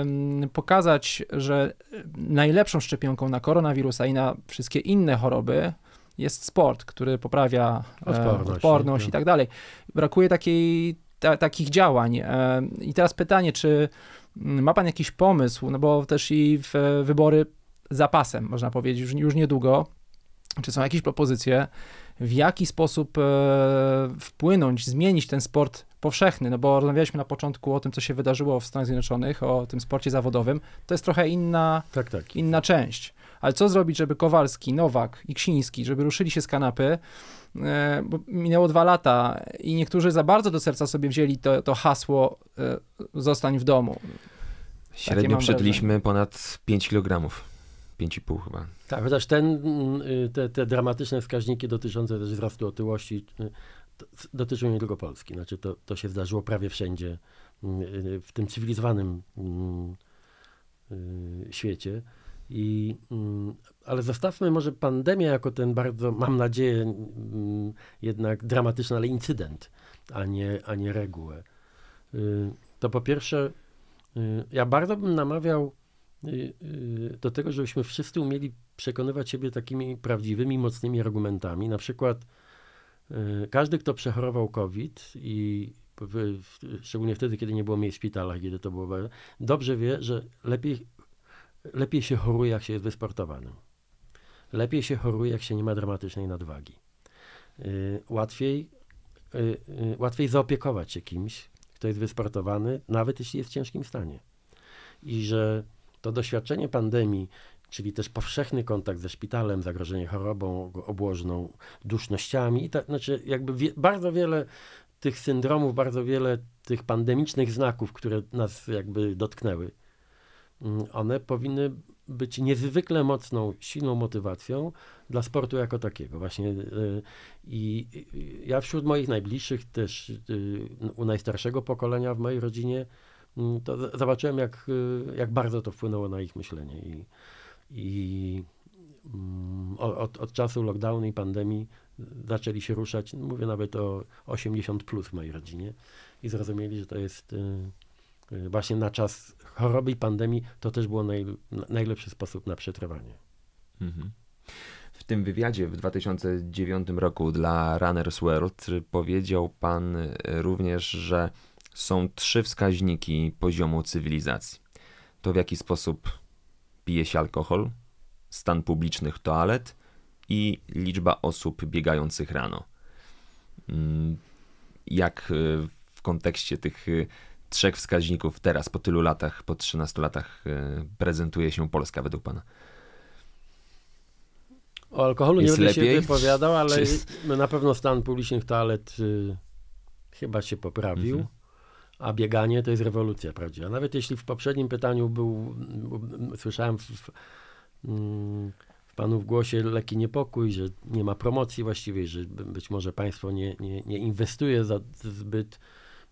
em, pokazać, że najlepszą szczepionką na koronawirusa i na wszystkie inne choroby jest sport, który poprawia e, Odporność, odporność nie? i tak dalej. Brakuje takiej, ta, takich działań. E, I teraz pytanie, czy mm, ma pan jakiś pomysł, no bo też i w e, wybory zapasem, można powiedzieć, już, już niedługo, czy są jakieś propozycje, w jaki sposób e, wpłynąć, zmienić ten sport powszechny, no bo rozmawialiśmy na początku o tym, co się wydarzyło w Stanach Zjednoczonych, o tym sporcie zawodowym, to jest trochę inna, tak, tak. inna część. Ale co zrobić, żeby Kowalski, Nowak i Ksiński, żeby ruszyli się z kanapy, e, bo minęło dwa lata i niektórzy za bardzo do serca sobie wzięli to, to hasło e, zostań w domu. Średnio mam przedliśmy ponad 5 kg. 5,5 chyba. Tak, chociaż ten, mm, y, te, te dramatyczne wskaźniki dotyczące też wzrostu otyłości y, dotyczą nie tylko Polski. Znaczy to, to się zdarzyło prawie wszędzie mm, y, w tym cywilizowanym mm, świecie. I, ale zostawmy może pandemię jako ten bardzo, mam nadzieję, jednak dramatyczny, ale incydent, a nie, a nie regułę. To po pierwsze, ja bardzo bym namawiał do tego, żebyśmy wszyscy umieli przekonywać siebie takimi prawdziwymi, mocnymi argumentami. Na przykład y, każdy, kto przechorował COVID i w, w, szczególnie wtedy, kiedy nie było miejsc w szpitalach, kiedy to było, dobrze wie, że lepiej, lepiej się choruje, jak się jest wysportowanym. Lepiej się choruje, jak się nie ma dramatycznej nadwagi. Y, łatwiej, y, y, łatwiej zaopiekować się kimś, kto jest wysportowany, nawet jeśli jest w ciężkim stanie. I że to doświadczenie pandemii, czyli też powszechny kontakt ze szpitalem, zagrożenie chorobą obłożną, dusznościami, i tak, znaczy jakby wie, bardzo wiele tych syndromów, bardzo wiele tych pandemicznych znaków, które nas jakby dotknęły, mm, one powinny być niezwykle mocną, silną motywacją dla sportu jako takiego. Właśnie y, i ja wśród moich najbliższych też y, u najstarszego pokolenia w mojej rodzinie to z- zobaczyłem, jak, y, jak bardzo to wpłynęło na ich myślenie. I, i mm, od, od czasu lockdownu i pandemii zaczęli się ruszać, mówię nawet o 80 plus w mojej rodzinie i zrozumieli, że to jest y, y, właśnie na czas choroby i pandemii to też było naj, na- najlepszy sposób na przetrwanie. Mhm. W tym wywiadzie w 2009 roku dla Runners World powiedział pan również, że są trzy wskaźniki poziomu cywilizacji. To w jaki sposób pije się alkohol, stan publicznych toalet i liczba osób biegających rano. Mm, jak y, w kontekście tych y, trzech wskaźników teraz, po tylu latach, po 13 latach, y, prezentuje się Polska według Pana? O alkoholu Jest nie będę lepiej? się wypowiadał, ale Czy- no na pewno stan publicznych toalet y, chyba się poprawił. Mhm. A bieganie to jest rewolucja prawdziwa. Nawet jeśli w poprzednim pytaniu był, słyszałem w, w, mm, w panu w głosie lekki niepokój, że nie ma promocji właściwej, że by- być może państwo nie, nie, nie inwestuje za, zbyt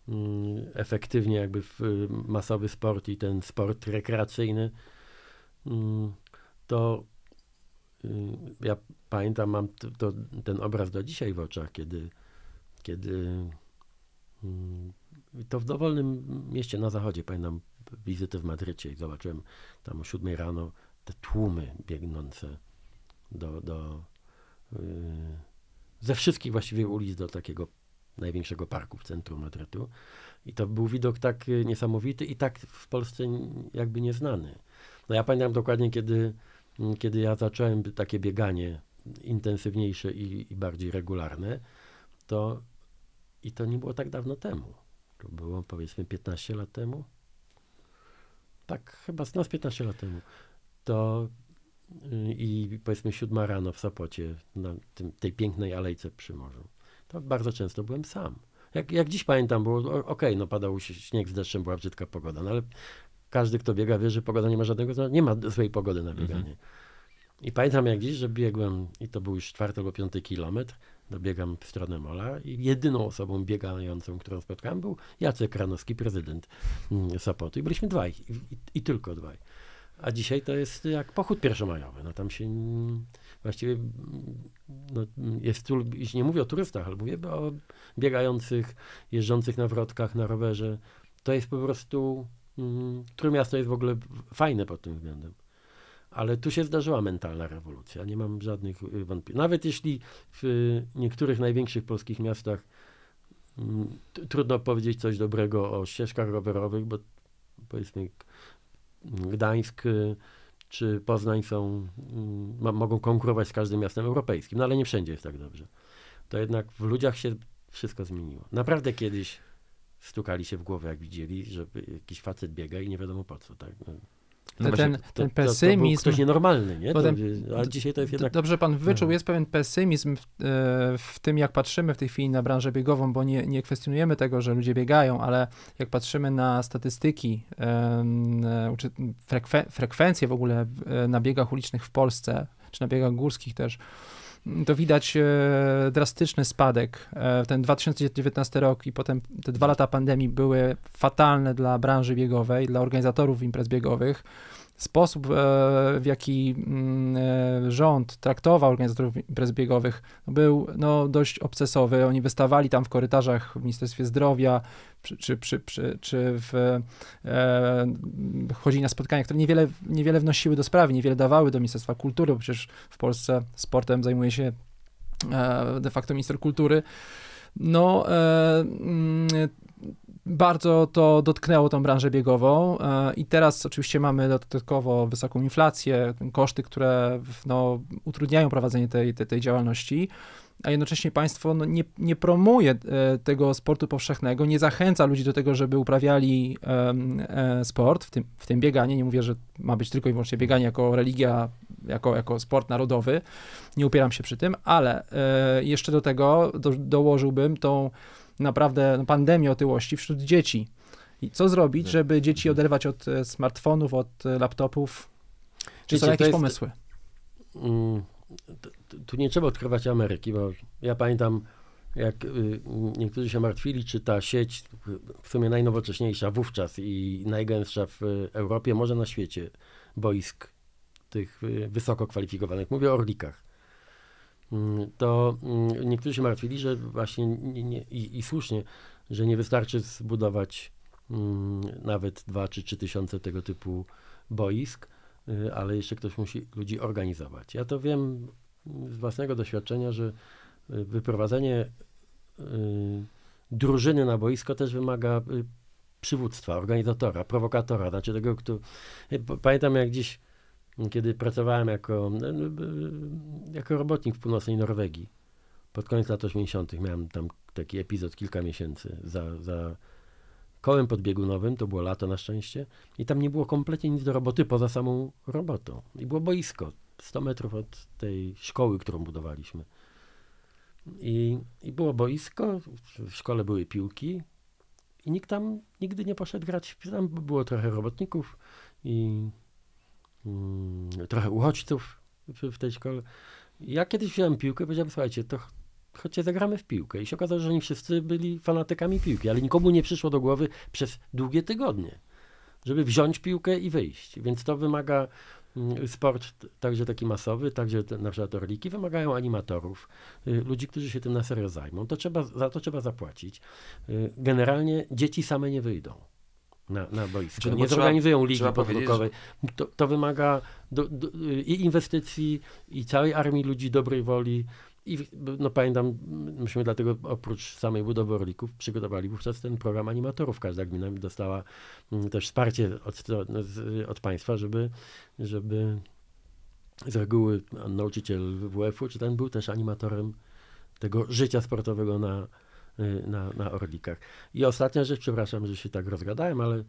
mm, efektywnie jakby w y, masowy sport i ten sport rekreacyjny, mm, to y, ja pamiętam, mam t- to, ten obraz do dzisiaj w oczach, kiedy, kiedy to w dowolnym mieście na zachodzie, pamiętam wizytę w Madrycie i zobaczyłem tam o 7 rano te tłumy biegnące do, do yy, ze wszystkich właściwie ulic do takiego największego parku w centrum Madrytu. I to był widok tak y, niesamowity i tak w Polsce jakby nieznany. No ja pamiętam dokładnie, kiedy, mm, kiedy ja zacząłem takie bieganie intensywniejsze i, i bardziej regularne, to i to nie było tak dawno temu. To było powiedzmy 15 lat temu. Tak, chyba no, z 15 lat temu. To y, i powiedzmy siódma rano w Sopocie, na tym, tej pięknej alejce przy morzu. To bardzo często byłem sam. Jak, jak dziś pamiętam, było okej, no padał śnieg z deszczem, była brzydka pogoda, no ale każdy, kto biega, wie, że pogoda nie ma żadnego znaczenia, nie ma złej pogody na bieganie. I pamiętam jak dziś, że biegłem, i to był już czwarty albo piąty kilometr, dobiegam w stronę Mola i jedyną osobą biegającą, którą spotkałem, był Jacek Ranowski, prezydent mm, Sopotu. I byliśmy dwaj, i, i, i tylko dwaj. A dzisiaj to jest jak pochód pierwszomajowy. No tam się mm, właściwie mm, no, jest tu, nie mówię o turystach, ale mówię o biegających, jeżdżących na wrotkach, na rowerze. To jest po prostu, mm, Trójmiasto jest w ogóle fajne pod tym względem. Ale tu się zdarzyła mentalna rewolucja. Nie mam żadnych y, wątpliwości. Nawet jeśli w niektórych największych polskich miastach mm, trudno powiedzieć coś dobrego o ścieżkach rowerowych, bo powiedzmy K- Gdańsk y, czy Poznań są, mm, mogą konkurować z każdym miastem europejskim, no ale nie wszędzie jest tak dobrze. To jednak w ludziach się wszystko zmieniło. Naprawdę kiedyś stukali się w głowę, jak widzieli, że jakiś facet biega i nie wiadomo po co. Tak? No, ten, właśnie, ten to, to, to pesymizm. nienormalny, nie? To, Potem- a dzisiaj to jest jednak... Dobrze pan wyczuł, Mhm. jest pewien pesymizm w, e, w tym, jak patrzymy w tej chwili na branżę biegową, bo nie, nie kwestionujemy tego, że ludzie biegają, ale jak patrzymy na statystyki, e, uczy- frekwe, frekwencję w ogóle e, na biegach ulicznych w Polsce, czy na biegach górskich też, to widać e, drastyczny spadek. E, ten 2019 rok i potem te dwa lata pandemii były fatalne dla branży biegowej, dla organizatorów imprez biegowych sposób, e, w jaki mm, e, rząd traktował organizatorów imprez biegowych, był no, dość obcesowy. Oni wystawali tam w korytarzach w Ministerstwie Zdrowia, czy, czy, czy, czy, czy w, e, chodzili na spotkania, które niewiele, niewiele wnosiły do sprawy, niewiele dawały do Ministerstwa Kultury, bo przecież w Polsce sportem zajmuje się e, de facto minister kultury. No, e, mm, bardzo to dotknęło tą branżę biegową e, i teraz oczywiście mamy dodatkowo wysoką inflację, koszty, które no, utrudniają prowadzenie tej, tej, tej działalności, a jednocześnie państwo no, nie, nie promuje e, tego sportu powszechnego, nie zachęca ludzi do tego, żeby uprawiali e, sport, w tym, w tym bieganie. Nie mówię, że ma być tylko i wyłącznie bieganie jako religia, jako, jako sport narodowy. Nie upieram się przy tym, ale jeszcze do tego do, dołożyłbym tą naprawdę pandemię otyłości wśród dzieci. I co zrobić, żeby dzieci oderwać od e, smartfonów, od e, laptopów? Czy są jakieś jest- pomysły? Mm, tu nie trzeba odkrywać Ameryki, bo ja pamiętam, jak y, niektórzy się martwili, czy ta sieć, w sumie najnowocześniejsza wówczas i najgęstsza w Europie, może na świecie, boisk tych y, wysoko kwalifikowanych, mówię o Orlikach, to mm, niektórzy się martwili, że właśnie nie, nie, i, i słusznie, że nie wystarczy zbudować mm, nawet dwa czy trzy tysiące tego typu boisk, y, ale jeszcze ktoś musi ludzi organizować. Ja to wiem z własnego doświadczenia, że y, wyprowadzenie y, drużyny na boisko też wymaga przywództwa, organizatora, prowokatora, znaczy tego, kto... Pamiętam jak dziś, kiedy pracowałem jako, no, no, jako robotnik w północnej Norwegii, pod koniec lat 80. miałem tam taki epizod kilka miesięcy za, za kołem podbiegunowym, to było lato na szczęście, i tam nie było kompletnie nic do roboty poza samą robotą. I było boisko, 100 metrów od tej szkoły, którą budowaliśmy. I, I było boisko, w szkole były piłki i nikt tam nigdy nie poszedł grać. Tam było trochę robotników i trochę uchodźców w, tej szkole. Ja kiedyś wziąłem piłkę i powiedziałem, słuchajcie, to ch- chodźcie zagramy w piłkę. I się okazało, że oni wszyscy byli fanatykami piłki, ale nikomu nie przyszło do głowy przez długie tygodnie, żeby wziąć piłkę i wyjść. Więc to wymaga mm, sport także taki masowy, także te, na przykład orliki, wymagają animatorów, y, ludzi, którzy się tym na serio zajmą. To trzeba, za to trzeba zapłacić. Y, Generalnie dzieci same nie wyjdą. Na, na boisko. Znaczy, no nie trzeba- zorganizują ligi trzeba powiedzieć, podwórkowej. To, to wymaga do, do, i inwestycji, i całej armii ludzi dobrej woli. I no pamiętam, myśmy dlatego oprócz samej budowy orlików przygotowali wówczas ten program animatorów. Każda gmina dostała mm, też wsparcie od, od państwa, żeby, żeby z reguły nauczyciel WF-u, czy ten był też animatorem tego życia sportowego na, na, na Orlikach. I ostatnia rzecz, przepraszam, że się tak rozgadałem, ale y,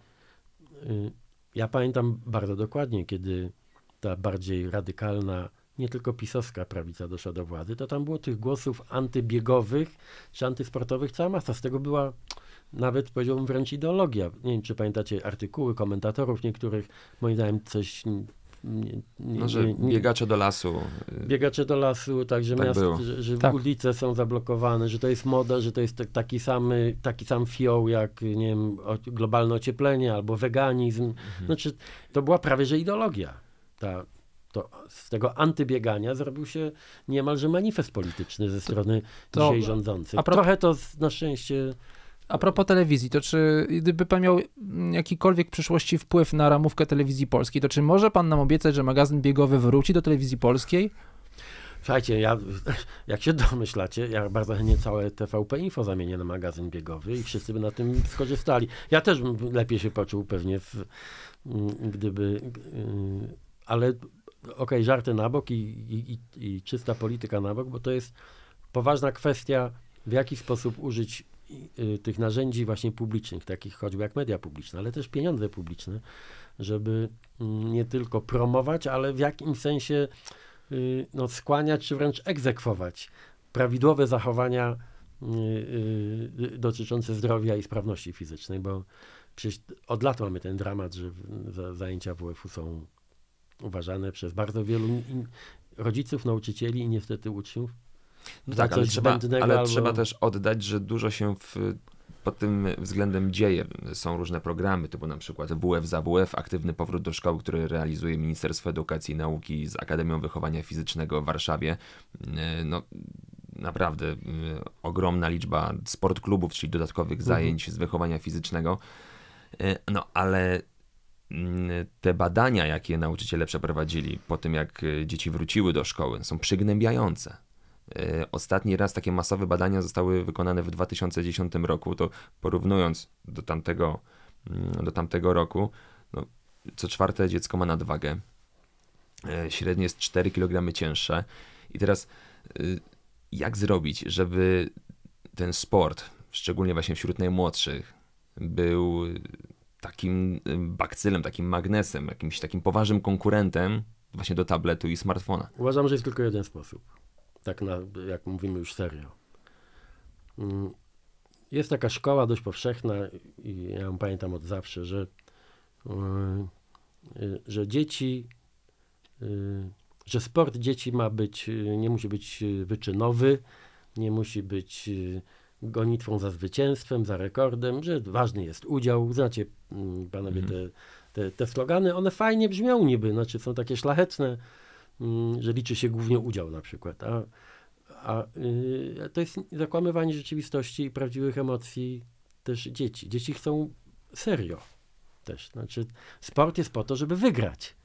ja pamiętam bardzo dokładnie, kiedy ta bardziej radykalna, nie tylko pisowska prawica doszła do władzy, to tam było tych głosów antybiegowych czy antysportowych cała masa. Z tego była nawet powiedziałbym wręcz ideologia. Nie wiem, czy pamiętacie artykuły komentatorów niektórych, moim zdaniem coś... Nie, nie, No, że biegacze do lasu. y, Biegacze do lasu, także Tak że, że Tak. ulice są zablokowane, że to jest moda, że to jest tak- taki, samy, taki sam fioł jak nie wiem, o- globalne ocieplenie albo weganizm. Mhm. Znaczy, to była prawie że ideologia. Ta, to, z tego antybiegania zrobił się niemalże manifest polityczny ze strony to- dzisiaj rządzących. a pro- Trochę to z- na szczęście A propos telewizji, to czy gdyby pan miał jakikolwiek w przyszłości wpływ na ramówkę telewizji polskiej, to czy może pan nam obiecać, że magazyn biegowy wróci do telewizji polskiej? Słuchajcie, ja, jak się domyślacie, ja bardzo chętnie całe TVP Info zamienię na magazyn biegowy i wszyscy by na tym skorzystali. Ja też bym lepiej się poczuł pewnie, w, mm, gdyby... yy, Ale okej, żarty na bok i, i, i, czysta polityka na bok, bo to jest poważna kwestia, w jaki sposób użyć y, tych narzędzi właśnie publicznych, takich choćby jak media publiczne, ale też pieniądze publiczne, żeby mm, nie tylko promować, ale w jakimś sensie y, no, skłaniać czy wręcz egzekwować prawidłowe zachowania y, y, dotyczące zdrowia i sprawności fizycznej, bo przecież od lat mamy ten dramat, że zajęcia WF-u są uważane przez bardzo wielu rodziców, nauczycieli i niestety uczniów. No za tak, ale, trzeba, ale albo- trzeba też oddać, że dużo się w, pod tym względem dzieje. Są różne programy, typu na przykład WF za WF, aktywny powrót do szkoły, który realizuje Ministerstwo Edukacji i Nauki z Akademią Wychowania Fizycznego w Warszawie. E, No, naprawdę e, ogromna liczba sportklubów, czyli dodatkowych zajęć z wychowania fizycznego. E, No, ale mm, te badania, jakie nauczyciele przeprowadzili po tym, jak dzieci wróciły do szkoły, są przygnębiające. E, Ostatni raz takie masowe badania zostały wykonane w 2010 roku, to porównując do tamtego, mm, do tamtego roku, no, co czwarte dziecko ma nadwagę. E, Średnio jest 4 kg cięższe. I teraz y, jak zrobić, żeby ten sport, szczególnie właśnie wśród najmłodszych, był takim bakcylem, takim magnesem, jakimś takim poważnym konkurentem właśnie do tabletu i smartfona. Uważam, że jest tylko jeden sposób. Tak na, jak mówimy już serio. Mm, Jest taka szkoła dość powszechna i ja ją pamiętam od zawsze, że, yy, że dzieci, yy, że sport dzieci ma być, nie musi być wyczynowy, nie musi być yy, gonitwą za zwycięstwem, za rekordem, że ważny jest udział. Znacie, mm, panowie, te, te, te slogany, one fajnie brzmią niby, znaczy są takie szlachetne, że liczy się głównie udział na przykład, a, a y, to jest zakłamywanie rzeczywistości i prawdziwych emocji też dzieci. Dzieci chcą serio też, znaczy sport jest po to, żeby wygrać.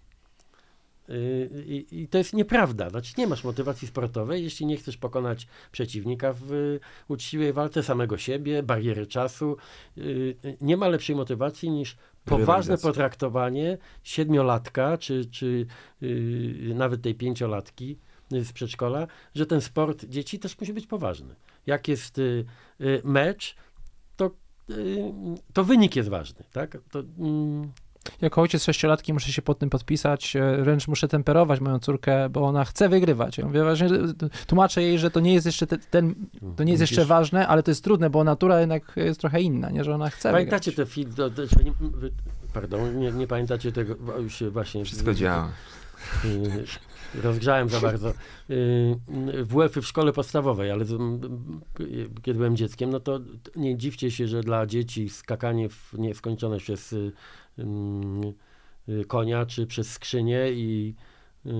Y, I, I, to jest nieprawda. Znaczy, nie masz motywacji sportowej, jeśli nie chcesz pokonać przeciwnika w uczciwej walce samego siebie, bariery czasu. Y, nie ma lepszej motywacji niż poważne potraktowanie siedmiolatka, czy, czy nawet tej pięciolatki z przedszkola, że ten sport dzieci też musi być poważny. Jak jest mecz, to, to wynik jest ważny. Tak? To, mm, jako ojciec sześciolatki muszę się pod tym podpisać, e, wręcz muszę temperować moją córkę, bo ona chce wygrywać. Ja mówię, właśnie, tłumaczę jej, że to nie jest jeszcze ten, ten to nie jest jeszcze ważne, ale to jest trudne, bo natura jednak jest trochę inna, nie, że ona chce Pamiętacie wygrać. te film, pardon, nie, nie pamiętacie tego, już właśnie... Wszystko działa. Y, rozgrzałem za bardzo. Y, w WF w szkole podstawowej, ale kiedy byłem dzieckiem, no to nie dziwcie się, że dla dzieci skakanie w nieskończone przez Y, konia, czy przez skrzynię i y,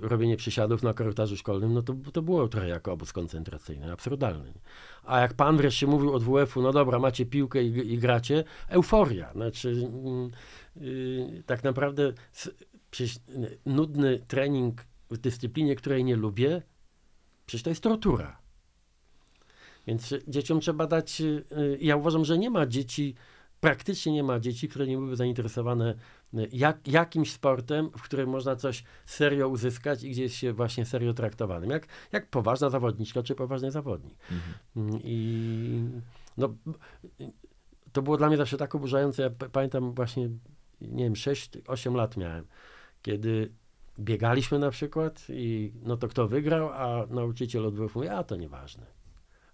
robienie przysiadów na korytarzu szkolnym, no to, to było trochę jako obóz koncentracyjny, absurdalny. A jak pan wreszcie mówił od WF-u, no dobra, macie piłkę i, i gracie, euforia. Znaczy, yy, tak naprawdę nudny trening w dyscyplinie, której nie lubię, przecież to jest tortura. Więc dzieciom trzeba dać, yy, ja uważam, że nie ma dzieci, praktycznie nie ma dzieci, które nie byłyby zainteresowane e, jak, jakimś sportem, w którym można coś serio uzyskać i gdzie jest się właśnie serio traktowanym. Jak, jak poważna zawodniczka czy poważny zawodnik. Mhm. Mm, I no, to było dla mnie zawsze tak oburzające. Ja pamiętam właśnie, nie wiem, 6-8 lat miałem, kiedy biegaliśmy na przykład i no to kto wygrał, a nauczyciel odbył mówi, a to nieważne.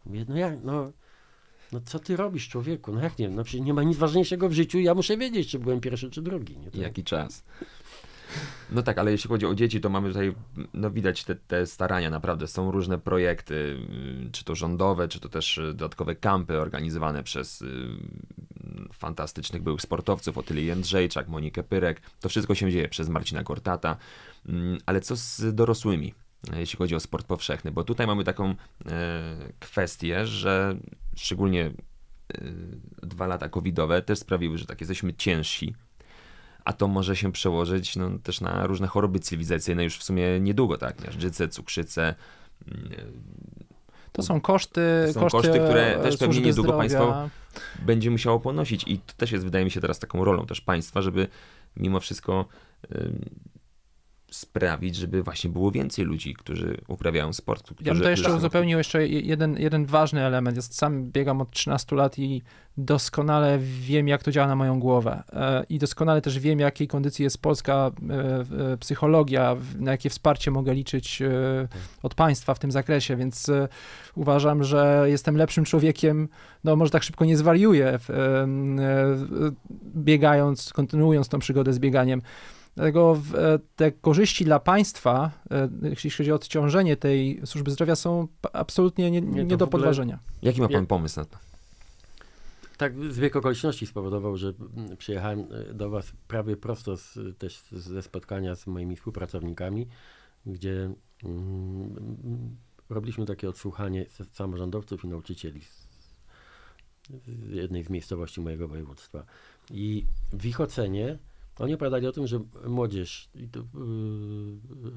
Mówię, no jak, no no co ty robisz, człowieku? No jak nie No przecież nie ma nic ważniejszego w życiu ja muszę wiedzieć, czy byłem pierwszy, czy drugi. Nie? To... Jaki czas. No tak, ale jeśli chodzi o dzieci, to mamy tutaj, no widać te, te, starania, naprawdę są różne projekty, y, czy to rządowe, czy to też y, dodatkowe kampy organizowane przez y, fantastycznych byłych sportowców, Otyli Jędrzejczak, Monikę Pyrek, to wszystko się dzieje przez Marcina Kortata, mm, ale co z dorosłymi? jeśli chodzi o sport powszechny, bo tutaj mamy taką e, kwestię, że szczególnie e, dwa lata covidowe też sprawiły, że tak jesteśmy ciężsi, a to może się przełożyć no, też na różne choroby cywilizacyjne już w sumie niedługo, tak, miażdżyce, cukrzycę. Mm, to są koszty, to są koszty, koszty które też pewnie niedługo zdrowia. państwo będzie musiało ponosić i to też jest, wydaje mi się, teraz taką rolą też państwa, żeby mimo wszystko sprawić, żeby właśnie było więcej ludzi, którzy uprawiają sport. Którzy, ja bym to jeszcze uzupełnił jeszcze jeden, jeden ważny element. Ja sam biegam od 13 lat i doskonale wiem, jak to działa na moją głowę. E, I doskonale też wiem, jakiej kondycji jest polska e, e, psychologia, na jakie wsparcie mogę liczyć od państwa w tym zakresie, więc uważam, że jestem lepszym człowiekiem, no może tak szybko nie zwariuję, biegając, kontynuując tą przygodę z bieganiem. Dlatego e, te korzyści dla państwa, e, jeśli chodzi o odciążenie tej służby zdrowia, są absolutnie nie, nie, nie do podważenia. Jaki ma pan pomysł na to? Tak, zbieg okoliczności spowodował, że mm, przyjechałem e, do Was prawie prosto z, też ze spotkania z moimi współpracownikami, gdzie mm, robiliśmy takie odsłuchanie samorządowców i nauczycieli z, z jednej z miejscowości mojego województwa. I w ich ocenie oni opowiadali o tym, że młodzież yy,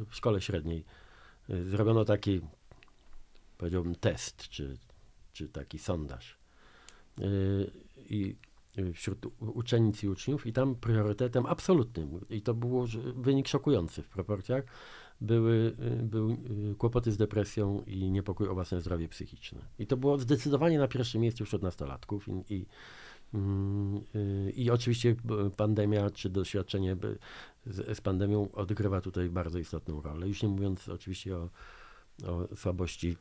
w szkole średniej yy, zrobiono taki, powiedziałbym, test, czy, czy taki sondaż. I wśród uczennic i uczniów, i tam priorytetem absolutnym, i to był wynik szokujący w proporcjach, były, były kłopoty z depresją i niepokój o własne zdrowie psychiczne. I to było zdecydowanie na pierwszym miejscu wśród nastolatków. I, i Mm, y, I oczywiście pandemia czy doświadczenie z, z pandemią odgrywa tutaj bardzo istotną rolę. Już nie mówiąc oczywiście o, o słabości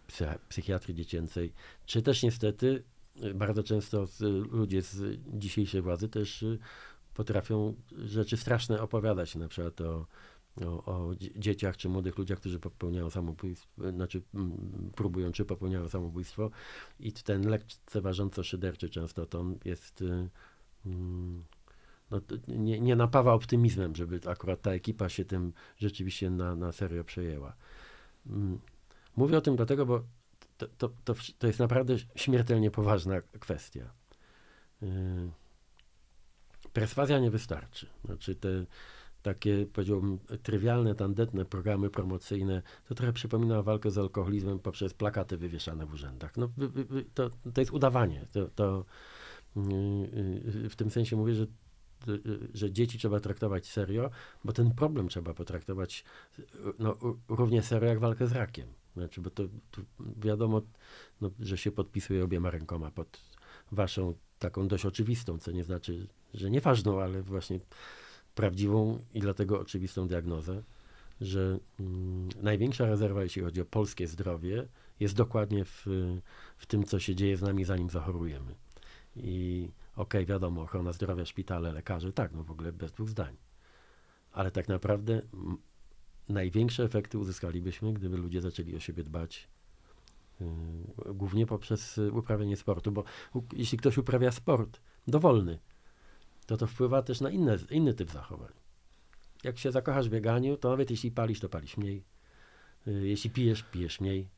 psychiatrii dziecięcej, czy też niestety y, bardzo często ludzie z dzisiejszej władzy też y, potrafią rzeczy straszne opowiadać, na przykład o o, o, dzieciach czy młodych ludziach, którzy popełniają samobójstwo, znaczy próbują czy popełniają samobójstwo i ten lekceważąco szyderczy często ton jest y, no, nie, nie napawa optymizmem, żeby akurat ta ekipa się tym rzeczywiście na, na serio przejęła. Mm, mówię o tym dlatego, bo to, to, to, to jest naprawdę śmiertelnie poważna kwestia. Y, perswazja nie wystarczy. Znaczy te takie, powiedziałbym, trywialne, tandetne programy promocyjne, to trochę przypomina walkę z alkoholizmem poprzez plakaty wywieszane w urzędach. No, to, to jest udawanie. To, to, w tym sensie mówię, że że dzieci trzeba traktować serio, bo ten problem trzeba potraktować no, równie serio jak walkę z rakiem. Znaczy, bo to, to wiadomo, no, że się podpisuje obiema rękoma pod waszą taką dość oczywistą, co nie znaczy, że nieważną, ale właśnie prawdziwą i dlatego oczywistą diagnozę, że mm, największa rezerwa, jeśli chodzi o polskie zdrowie, jest dokładnie w, w tym, co się dzieje z nami, zanim zachorujemy. I okej, okay, wiadomo, ochrona zdrowia, szpitale, lekarze, tak, no w ogóle bez dwóch zdań. Ale tak naprawdę największe efekty uzyskalibyśmy, gdyby ludzie zaczęli o siebie dbać yy, głównie poprzez uprawianie sportu, bo jeśli ktoś uprawia sport dowolny, to to wpływa też na inne, inny typ zachowań. Jak się zakochasz w bieganiu, to nawet jeśli palisz, to palisz mniej. Yy, jeśli pijesz, pijesz mniej.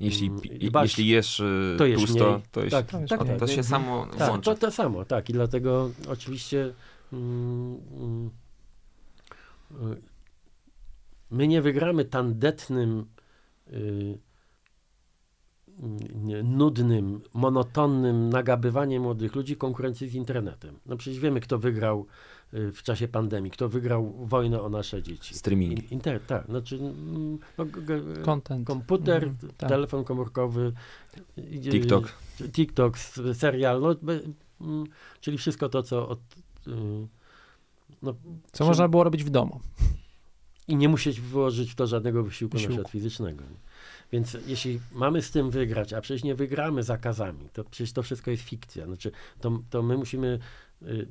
Jeśli, mm, Dbać, jeśli jesz y, to tłusto, to, jest, tak, tak, tak, to się samo tak, włącza. To, to samo, tak. I dlatego oczywiście mm, mm, y, my nie wygramy tandetnym y, nudnym, monotonnym nagabywaniem młodych ludzi konkurencji z internetem. No przecież wiemy, kto wygrał y, w czasie pandemii, kto wygrał wojnę o nasze dzieci. Streaming. Inter, tak, znaczy no, Content. komputer, mm, tak. telefon komórkowy, TikTok. TikTok, serial, no, mm, czyli wszystko to, co od, y, no, co można było robić w domu. I nie musieć włożyć w to żadnego wysiłku, wysiłku. fizycznego. Więc jeśli mamy z tym wygrać, a przecież nie wygramy zakazami, to przecież to wszystko jest fikcja. Znaczy, to, to my musimy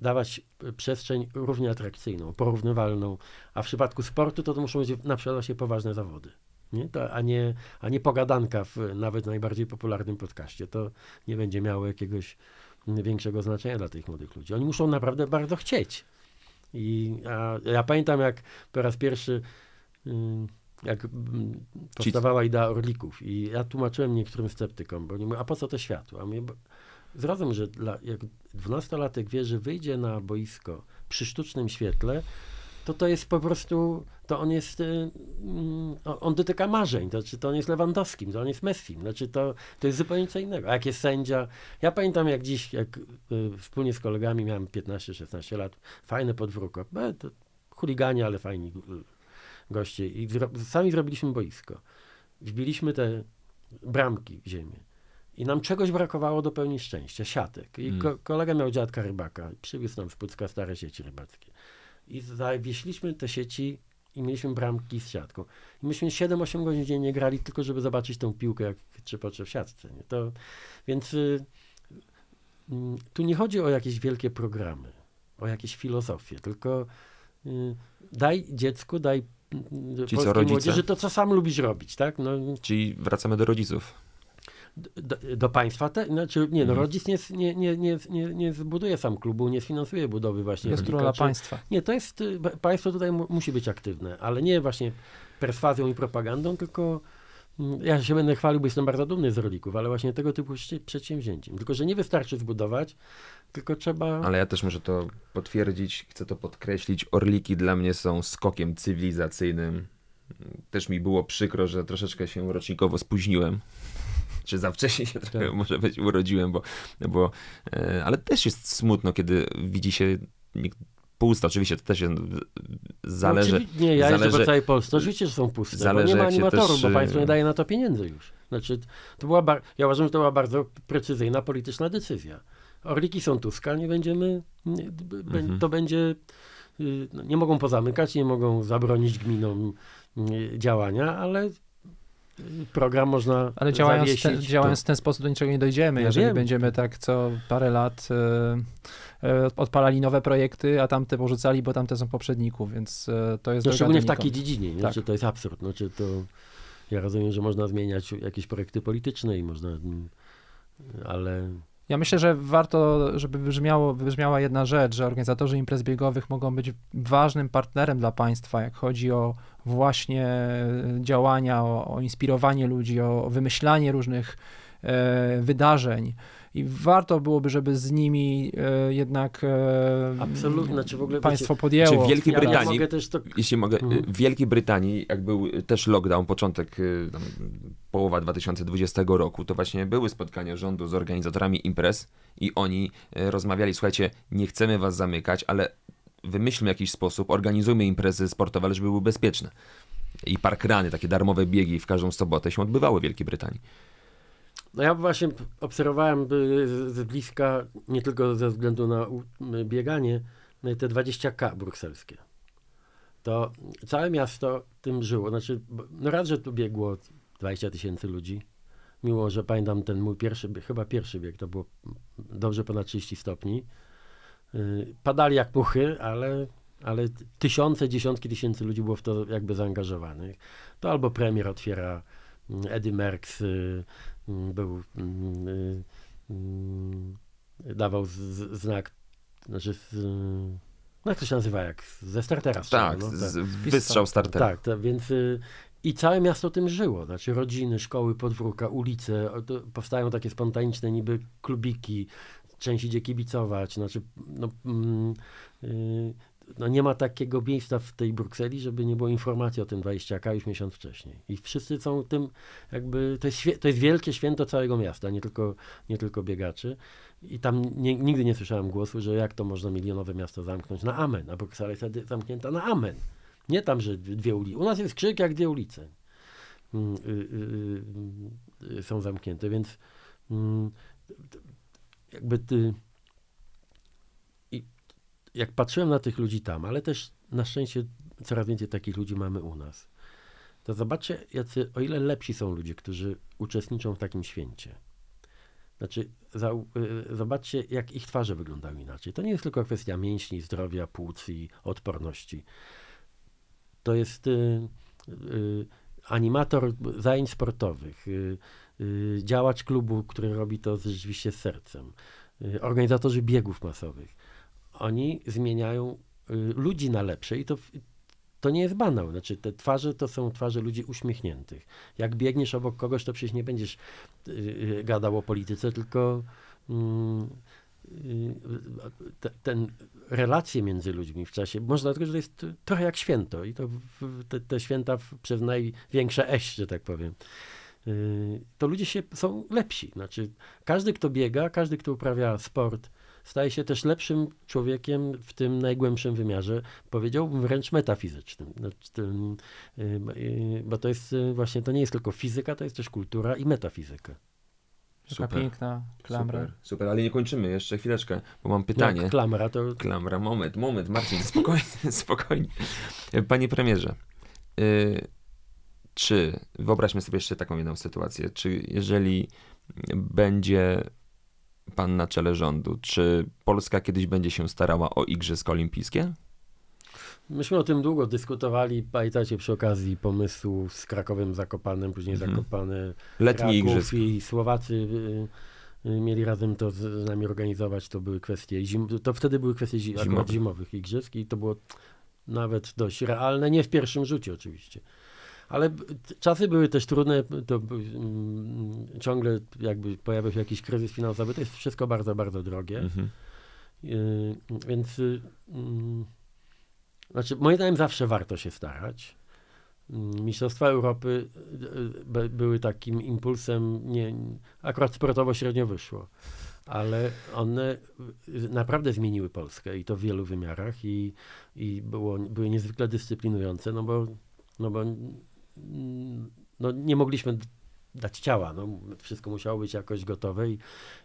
dawać przestrzeń równie atrakcyjną, porównywalną, a w przypadku sportu to, to muszą być na przykład właśnie poważne zawody. Nie? To, a, nie, a nie pogadanka w nawet najbardziej popularnym podcaście. To nie będzie miało jakiegoś większego znaczenia dla tych młodych ludzi. Oni muszą naprawdę bardzo chcieć. I ja pamiętam, jak po raz pierwszy. Yy, jak mm, powstawała idea orlików i ja tłumaczyłem niektórym sceptykom, bo oni mówią, a po co to światło? A mnie, zrozum, że dla, jak dwunastolatek wie, że wyjdzie na boisko przy sztucznym świetle, to to jest po prostu, to on jest, y, mm, on dotyka marzeń, to, czy to on jest Lewandowskim, to on jest Messim, znaczy to, to jest zupełnie co innego. A jak jest sędzia, ja pamiętam jak dziś, jak y, wspólnie z kolegami miałem 15-16 lat, fajne podwórko, chuliganie, ale fajni goście i sami zrobiliśmy boisko. Wbiliśmy te bramki w ziemię. I nam czegoś brakowało do pełni szczęścia, siatek. I mm. ko kolega miał dziadka rybaka, przywiózł nam z Pucka stare sieci rybackie. I zawieśliśmy te sieci i mieliśmy bramki z siatką. I myśmy 7-8 godzin dziennie grali tylko, żeby zobaczyć tą piłkę, jak trzepocze w siatce. Nie? To, więc y, y, tu nie chodzi o jakieś wielkie programy, o jakieś filozofie, tylko y, daj dziecku, daj Ci co rodzice? młodzieży, to co sam lubisz robić, tak? No, Czyli wracamy do rodziców. Do, do, państwa, te, znaczy nie, no mhm. rodzic nie, nie, nie, nie, nie, nie zbuduje sam klubu, nie sfinansuje budowy właśnie. Jest rola państwa. Nie, to jest, państwo tutaj mu, musi być aktywne, ale nie właśnie perswazją i propagandą, tylko mm, ja się będę chwalił, bo jestem bardzo dumny z rolików, ale właśnie tego typu przedsięwzięciem. Tylko, że nie wystarczy zbudować, tylko trzeba... Ale ja też muszę to potwierdzić, chcę to podkreślić. Orliki dla mnie są skokiem cywilizacyjnym. Też mi było przykro, że troszeczkę się rocznikowo spóźniłem. Czy za wcześnie się trochę tak. może być urodziłem, bo, bo e, ale też jest smutno, kiedy widzi się puste. Oczywiście to też jest, zależy. No, nie, ja zależy, po całej Polsce. Oczywiście, że są puste, zależy, bo nie ma animatorów, też... bo państwo nie daje na to pieniędzy już. Znaczy, to była ja uważam, że to była bardzo precyzyjna polityczna decyzja. Orliki są Tuska, nie będziemy, nie, mhm. to będzie, y, no, nie mogą pozamykać, nie mogą zabronić gminom y, działania, ale program można Ale działając, ten, działając w ten sposób do niczego nie dojdziemy, ja jeżeli wiem. będziemy tak co parę lat odpalali nowe projekty, a tamte porzucali, bo tamte są poprzedników, więc to jest no, Szczególnie w takiej dziedzinie, nie? Tak. Znaczy, to jest absurd. Znaczy, to, ja rozumiem, że można zmieniać jakieś projekty polityczne i można, mm, ale ja myślę, że warto, żeby wybrzmiało, wybrzmiała jedna rzecz, że organizatorzy imprez biegowych mogą być ważnym partnerem dla państwa, jak chodzi o właśnie działania, o, o inspirowanie ludzi, o, o wymyślanie różnych e, wydarzeń. I warto byłoby, żeby z nimi e, jednak e, Absolutnie, znaczy w ogóle państwo wiecie, podjęło. Czy w Wielkiej ja, ja Brytanii, mogę też to jeśli mogę, Mhm. w Wielkiej Brytanii, jak był też lockdown, początek, y, tam, połowa 2020 roku, to właśnie były spotkania rządu z organizatorami imprez i oni y, rozmawiali, słuchajcie, nie chcemy was zamykać, ale wymyślmy jakiś sposób, organizujmy imprezy sportowe, ale żeby były bezpieczne. I parkrany, takie darmowe biegi w każdą sobotę się odbywały w Wielkiej Brytanii. No ja właśnie obserwowałem z bliska, nie tylko ze względu na bieganie, te 20K brukselskie. To całe miasto tym żyło. Znaczy, no raz, że tu biegło 20 tysięcy ludzi. Miło, że pamiętam ten mój pierwszy chyba pierwszy bieg, to było dobrze ponad 30 stopni. Y, Padali jak muchy, ale, ale tysiące, dziesiątki tysięcy ludzi było w to jakby zaangażowanych. To albo premier otwiera Eddie Merckx, y, był, mm, y, mm, dawał z, z, znak, znaczy, z, no jak to się nazywa, jak ze startera Tak, no, z, wystrzał starter. tak, to, więc y, i całe miasto tym żyło, znaczy rodziny, szkoły, podwórka, ulice, powstają takie spontaniczne niby klubiki, część idzie kibicować, znaczy no, mm, y, no nie ma takiego miejsca w tej Brukseli, żeby nie było informacji o tym 20K już miesiąc wcześniej. I wszyscy są tym jakby, to jest, to jest wielkie święto całego miasta, nie tylko, nie tylko biegaczy. I tam nie, nigdy nie słyszałem głosu, że jak to można milionowe miasto zamknąć na amen, a Bruksela jest zamknięta na amen. Nie tam, że dwie ulice. U nas jest krzyk jak dwie ulice. Mm, y, y, y, są zamknięte, więc mm, jakby ty, jak patrzyłem na tych ludzi tam, ale też na szczęście coraz więcej takich ludzi mamy u nas, to zobaczcie, jacy, o ile lepsi są ludzie, którzy uczestniczą w takim święcie. Znaczy, za, y, zobaczcie, jak ich twarze wyglądają inaczej. To nie jest tylko kwestia mięśni, zdrowia, płuc i odporności. To jest y, y, animator zajęć sportowych, y, y, działacz klubu, który robi to rzeczywiście z sercem, y, organizatorzy biegów masowych. Oni zmieniają y, ludzi na lepsze i to, to nie jest banał. Znaczy, te twarze to są twarze ludzi uśmiechniętych. Jak biegniesz obok kogoś, to przecież nie będziesz y, y, gadał o polityce, tylko mm, te, ten relacje między ludźmi w czasie, można dlatego, że to jest trochę jak święto i to te, te święta przez największe eś, że tak powiem. To ludzie się są lepsi. Znaczy, każdy, kto biega, każdy, kto uprawia sport, staje się też lepszym człowiekiem w tym najgłębszym wymiarze, powiedziałbym wręcz metafizycznym. Znaczy, y, y, Bo to jest y, właśnie, to nie jest tylko fizyka, to jest też kultura i metafizyka. Taka piękna klamra. Super, super, ale nie kończymy, jeszcze chwileczkę, bo mam pytanie. Jak klamra, to Klamra, moment, moment, Marcin, spokojnie, spokojnie. Panie premierze, y, czy, wyobraźmy sobie jeszcze taką jedną sytuację, czy jeżeli będzie pan na czele rządu, czy Polska kiedyś będzie się starała o Igrzyska Olimpijskie? Myśmy o tym długo dyskutowali, pamiętacie, przy okazji pomysłu z Krakowem Zakopanem, później Mhm. Zakopane, Letnie Kraków i Słowacy y, y, mieli razem to z, nami organizować, to były kwestie, zim, to wtedy były kwestie zi, akurat Zimowe. zimowych igrzysk i to było nawet dość realne, nie w pierwszym rzucie oczywiście. Ale czasy były też trudne, to mm, ciągle jakby pojawiał się jakiś kryzys finansowy, to jest wszystko bardzo, bardzo drogie. Mhm. Yy, Więc y, mm, znaczy, moim zdaniem zawsze warto się starać. Mm, Mistrzostwa Europy y, y, by- były takim impulsem, nie, akurat sportowo średnio wyszło, ale one y, naprawdę zmieniły Polskę i to w wielu wymiarach i, i było, były niezwykle dyscyplinujące, no bo, no bo no nie mogliśmy dać ciała, no, wszystko musiało być jakoś gotowe i,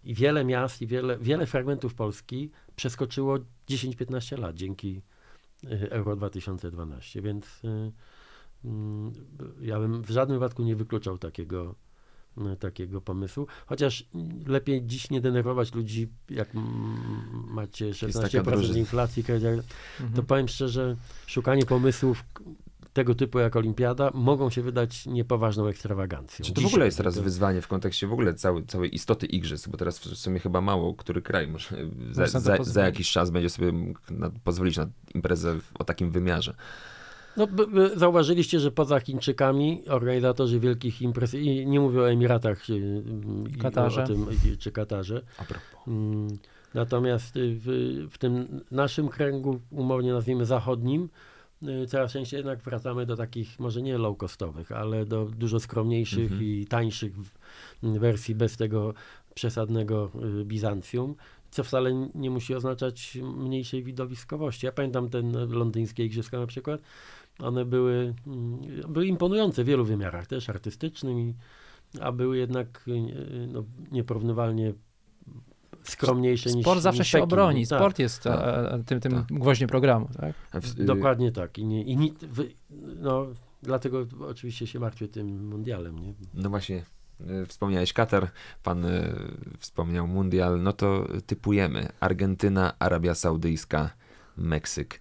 i wiele miast i wiele, wiele fragmentów Polski przeskoczyło 10-15 lat dzięki y, Euro 2012, więc y, mm, ja bym w żadnym wypadku nie wykluczał takiego, y, takiego pomysłu, chociaż lepiej dziś nie denerwować ludzi, jak macie taka 16% drużyna. inflacji, to Mhm. powiem szczerze, szukanie pomysłów tego typu jak olimpiada mogą się wydać niepoważną ekstrawagancją. Czy to w ogóle Dzisiaj jest teraz to- wyzwanie w kontekście w ogóle całej, całej istoty igrzysk, bo teraz w sumie chyba mało, który kraj może za, to za, za pozwolić. jakiś czas będzie sobie na, pozwolić na imprezę o takim wymiarze. No, b, b, zauważyliście, że poza Chińczykami organizatorzy wielkich imprez, i nie mówię o Emiratach czy, i Katarze. O, tym, czy Katarze, A propos. Mm, Natomiast y, w, w tym naszym kręgu, umownie nazwijmy zachodnim, coraz częściej jednak wracamy do takich, może nie low-costowych, ale do dużo skromniejszych Mhm. i tańszych w- wersji bez tego przesadnego y, Bizancjum, co wcale nie musi oznaczać mniejszej widowiskowości. Ja pamiętam ten londyńskie igrzyska na przykład. One były, mm, były imponujące w wielu wymiarach, też artystycznym, a były jednak y, no, nieporównywalnie skromniejsze niż Sport zawsze niż się Pekin. obroni. Tak, Sport jest tak, e, tym, tym tak. gwoździem programu, tak? W- y, Dokładnie tak. I, nie, i ni, wy, no, dlatego oczywiście się martwię tym mundialem. Nie? No właśnie, y, wspomniałeś Katar, pan y, wspomniał Mundial, no to typujemy Argentyna, Arabia Saudyjska, Meksyk.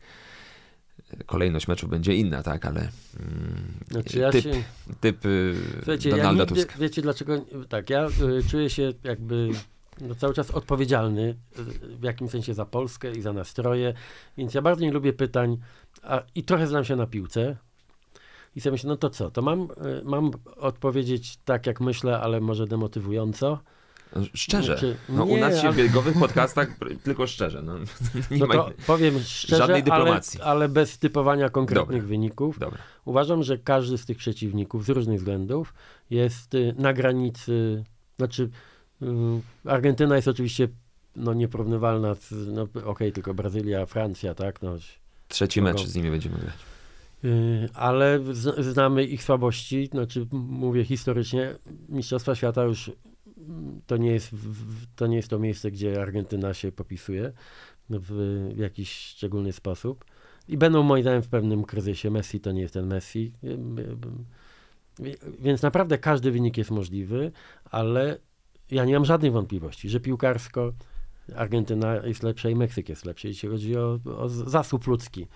Kolejność meczu będzie inna, tak, ale mm, Znaczy ja typ, się, typ słuchajcie, Donalda ja nigdy, Tuska. wiecie dlaczego, tak, ja y, czuję się jakby no, cały czas odpowiedzialny y, w jakimś sensie za Polskę i za nastroje, więc ja bardzo nie lubię pytań a, i trochę znam się na piłce. I sobie myślę, no to co, to mam, y, mam odpowiedzieć tak, jak myślę, ale może demotywująco. Szczerze, Znaczy, no u nie, nas się w ale- biegowych podcastach tylko szczerze, no, nie No ma... powiem szczerze, żadnej ale, dyplomacji. ale bez typowania konkretnych Dobra. wyników. Dobra. Uważam, że każdy z tych przeciwników z różnych względów jest y, na granicy, znaczy Argentyna jest oczywiście no, nieporównywalna, z, no okej, tylko Brazylia, Francja, tak, no, Trzeci mecz z nimi będziemy grać. y, ale znamy ich słabości, znaczy mówię historycznie, Mistrzostwa Świata już to nie jest, to, nie jest to miejsce, gdzie Argentyna się popisuje w, jakiś szczególny sposób. I będą moim zdaniem w pewnym kryzysie. Messi to nie jest ten Messi. Y, y, y, Więc naprawdę każdy wynik jest możliwy, ale ja nie mam żadnych wątpliwości, że piłkarsko Argentyna jest lepsza i Meksyk jest lepszy, jeśli chodzi o, o zasób ludzki.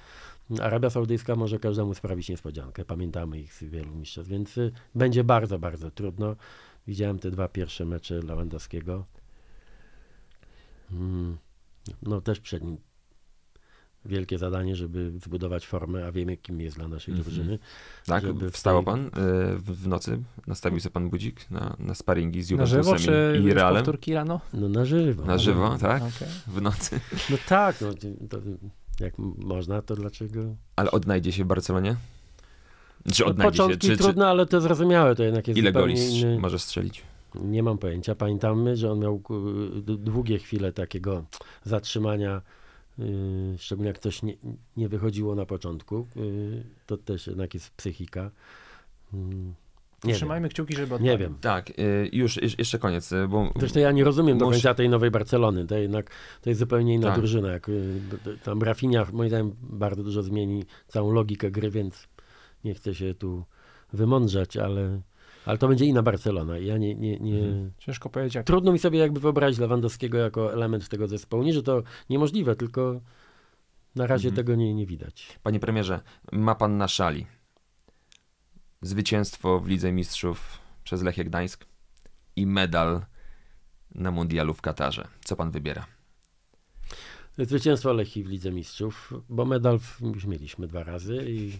Arabia Saudyjska może każdemu sprawić niespodziankę. Pamiętamy ich z wielu mistrzostw, więc y, będzie bardzo, bardzo trudno. Widziałem te dwa pierwsze mecze Lewandowskiego. Mm, No też przed nim wielkie zadanie, żeby zbudować formę, a wiemy, kim jest dla naszej Mhm. drużyny. Tak, Żeby w wstał tej- pan y, w, nocy, nastawił sobie pan budzik na, na sparingi z Na żywo, Juventusem czy i, Realem? powtórki rano? No na żywo. Na żywo, tak? Okej. W nocy. No tak, no, to, jak można, to dlaczego? Ale odnajdzie się w Barcelonie? Czy No, odnajdzie się? początki Czy, czy, trudne, ale to zrozumiałe, to jednak jest ile goli inny... może strzelić? Nie mam pojęcia. Pamiętamy, że on miał długie chwile takiego zatrzymania, szczególnie jak coś nie, nie wychodziło na początku. Y, to też jednak jest psychika. Mm, Nie Trzymajmy kciuki, żeby wiem. odpalił. Nie wiem. Tak, y, już jeszcze koniec, y, bo Zresztą ja nie rozumiem do końca tej nowej Barcelony. To jednak to jest zupełnie inna Tak. drużyna. Jak, y, tam Rafinha moim zdaniem bardzo dużo zmieni całą logikę gry, więc nie chcę się tu wymądrzać, ale, ale to będzie inna Barcelona. I Ja nie, nie, nie, Mhm. Ciężko powiedzieć, jak Trudno mi sobie jakby wyobrazić Lewandowskiego jako element tego zespołu. Nie, że to niemożliwe, tylko na razie Mhm. tego nie, nie widać. panie premierze, ma pan na szali zwycięstwo w Lidze Mistrzów przez Lechia Gdańsk i medal na mundialu w Katarze. Co pan wybiera? Zwycięstwo Lechii w Lidze Mistrzów, bo medal już mieliśmy dwa razy i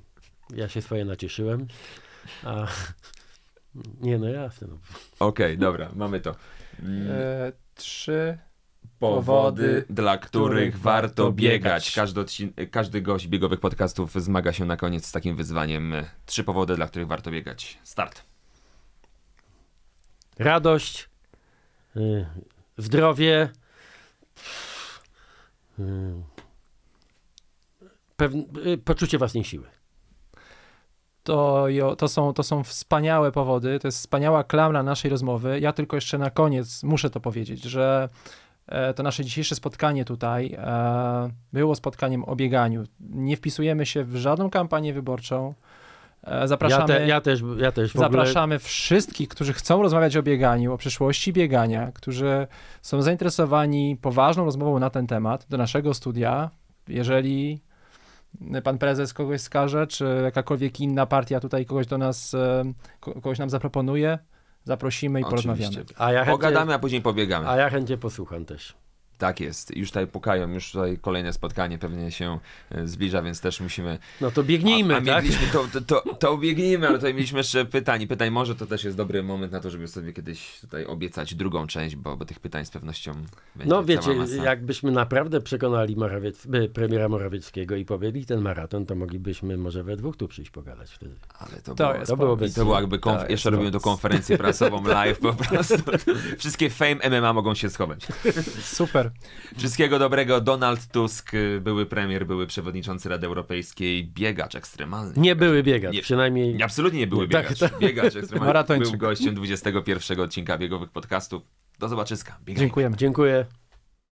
ja się swoje nacieszyłem. A nie, no jasne. No. Okej, dobra, mamy to. Mm, e, trzy powody, powody, dla których których warto biegać. biegać. Każdy, odcin- każdy gość biegowych podcastów zmaga się na koniec z takim wyzwaniem. Trzy powody, dla których warto biegać. Start. Radość, y, zdrowie, y, y, poczucie własnej siły. To, to, są, to są wspaniałe powody, to jest wspaniała klamra naszej rozmowy. Ja tylko jeszcze na koniec muszę to powiedzieć, że e, to nasze dzisiejsze spotkanie tutaj e, było spotkaniem o bieganiu. Nie wpisujemy się w żadną kampanię wyborczą. E, Zapraszamy, Ja, te, ja też, ja też w ogóle... zapraszamy wszystkich, którzy chcą rozmawiać o bieganiu, o przyszłości biegania, którzy są zainteresowani poważną rozmową na ten temat do naszego studia. Jeżeli pan prezes kogoś skaże, czy jakakolwiek inna partia tutaj kogoś do nas, e, ko- kogoś nam zaproponuje, zaprosimy i Oczywiście. porozmawiamy. A ja chętnie, Pogadamy, a później pobiegamy. a ja chętnie posłucham też. Tak jest. Już tutaj pukają, już tutaj kolejne spotkanie pewnie się e, zbliża, więc też musimy... No to biegnijmy, a, a tak? Mieliśmy, to, to, to, to biegnijmy, ale tutaj mieliśmy jeszcze pytań i pytań. Może to też jest dobry moment na to, żeby sobie kiedyś tutaj obiecać drugą część, bo, bo tych pytań z pewnością będzie No wiecie, jakbyśmy naprawdę przekonali Morawiec, by, premiera Morawieckiego i pobiegli ten maraton, to moglibyśmy może we dwóch tu przyjść pogadać wtedy. Ale to, To było, jest To byłoby to była jakby konf- Tak, jeszcze robimy tu konferencję prasową live po prostu. Wszystkie fame MMA mogą się schować. Super. Wszystkiego dobrego. Donald Tusk, y, były premier, były przewodniczący Rady Europejskiej, biegacz ekstremalny. Nie były biegać, Nie. przynajmniej... Absolutnie nie były tak, biegacz. tak. Biegacz ekstremalny. Maratończyk. Był gościem 21 odcinka biegowych podcastów. Do zobaczyska. Biegajmy. Dziękujemy. Dziękuję.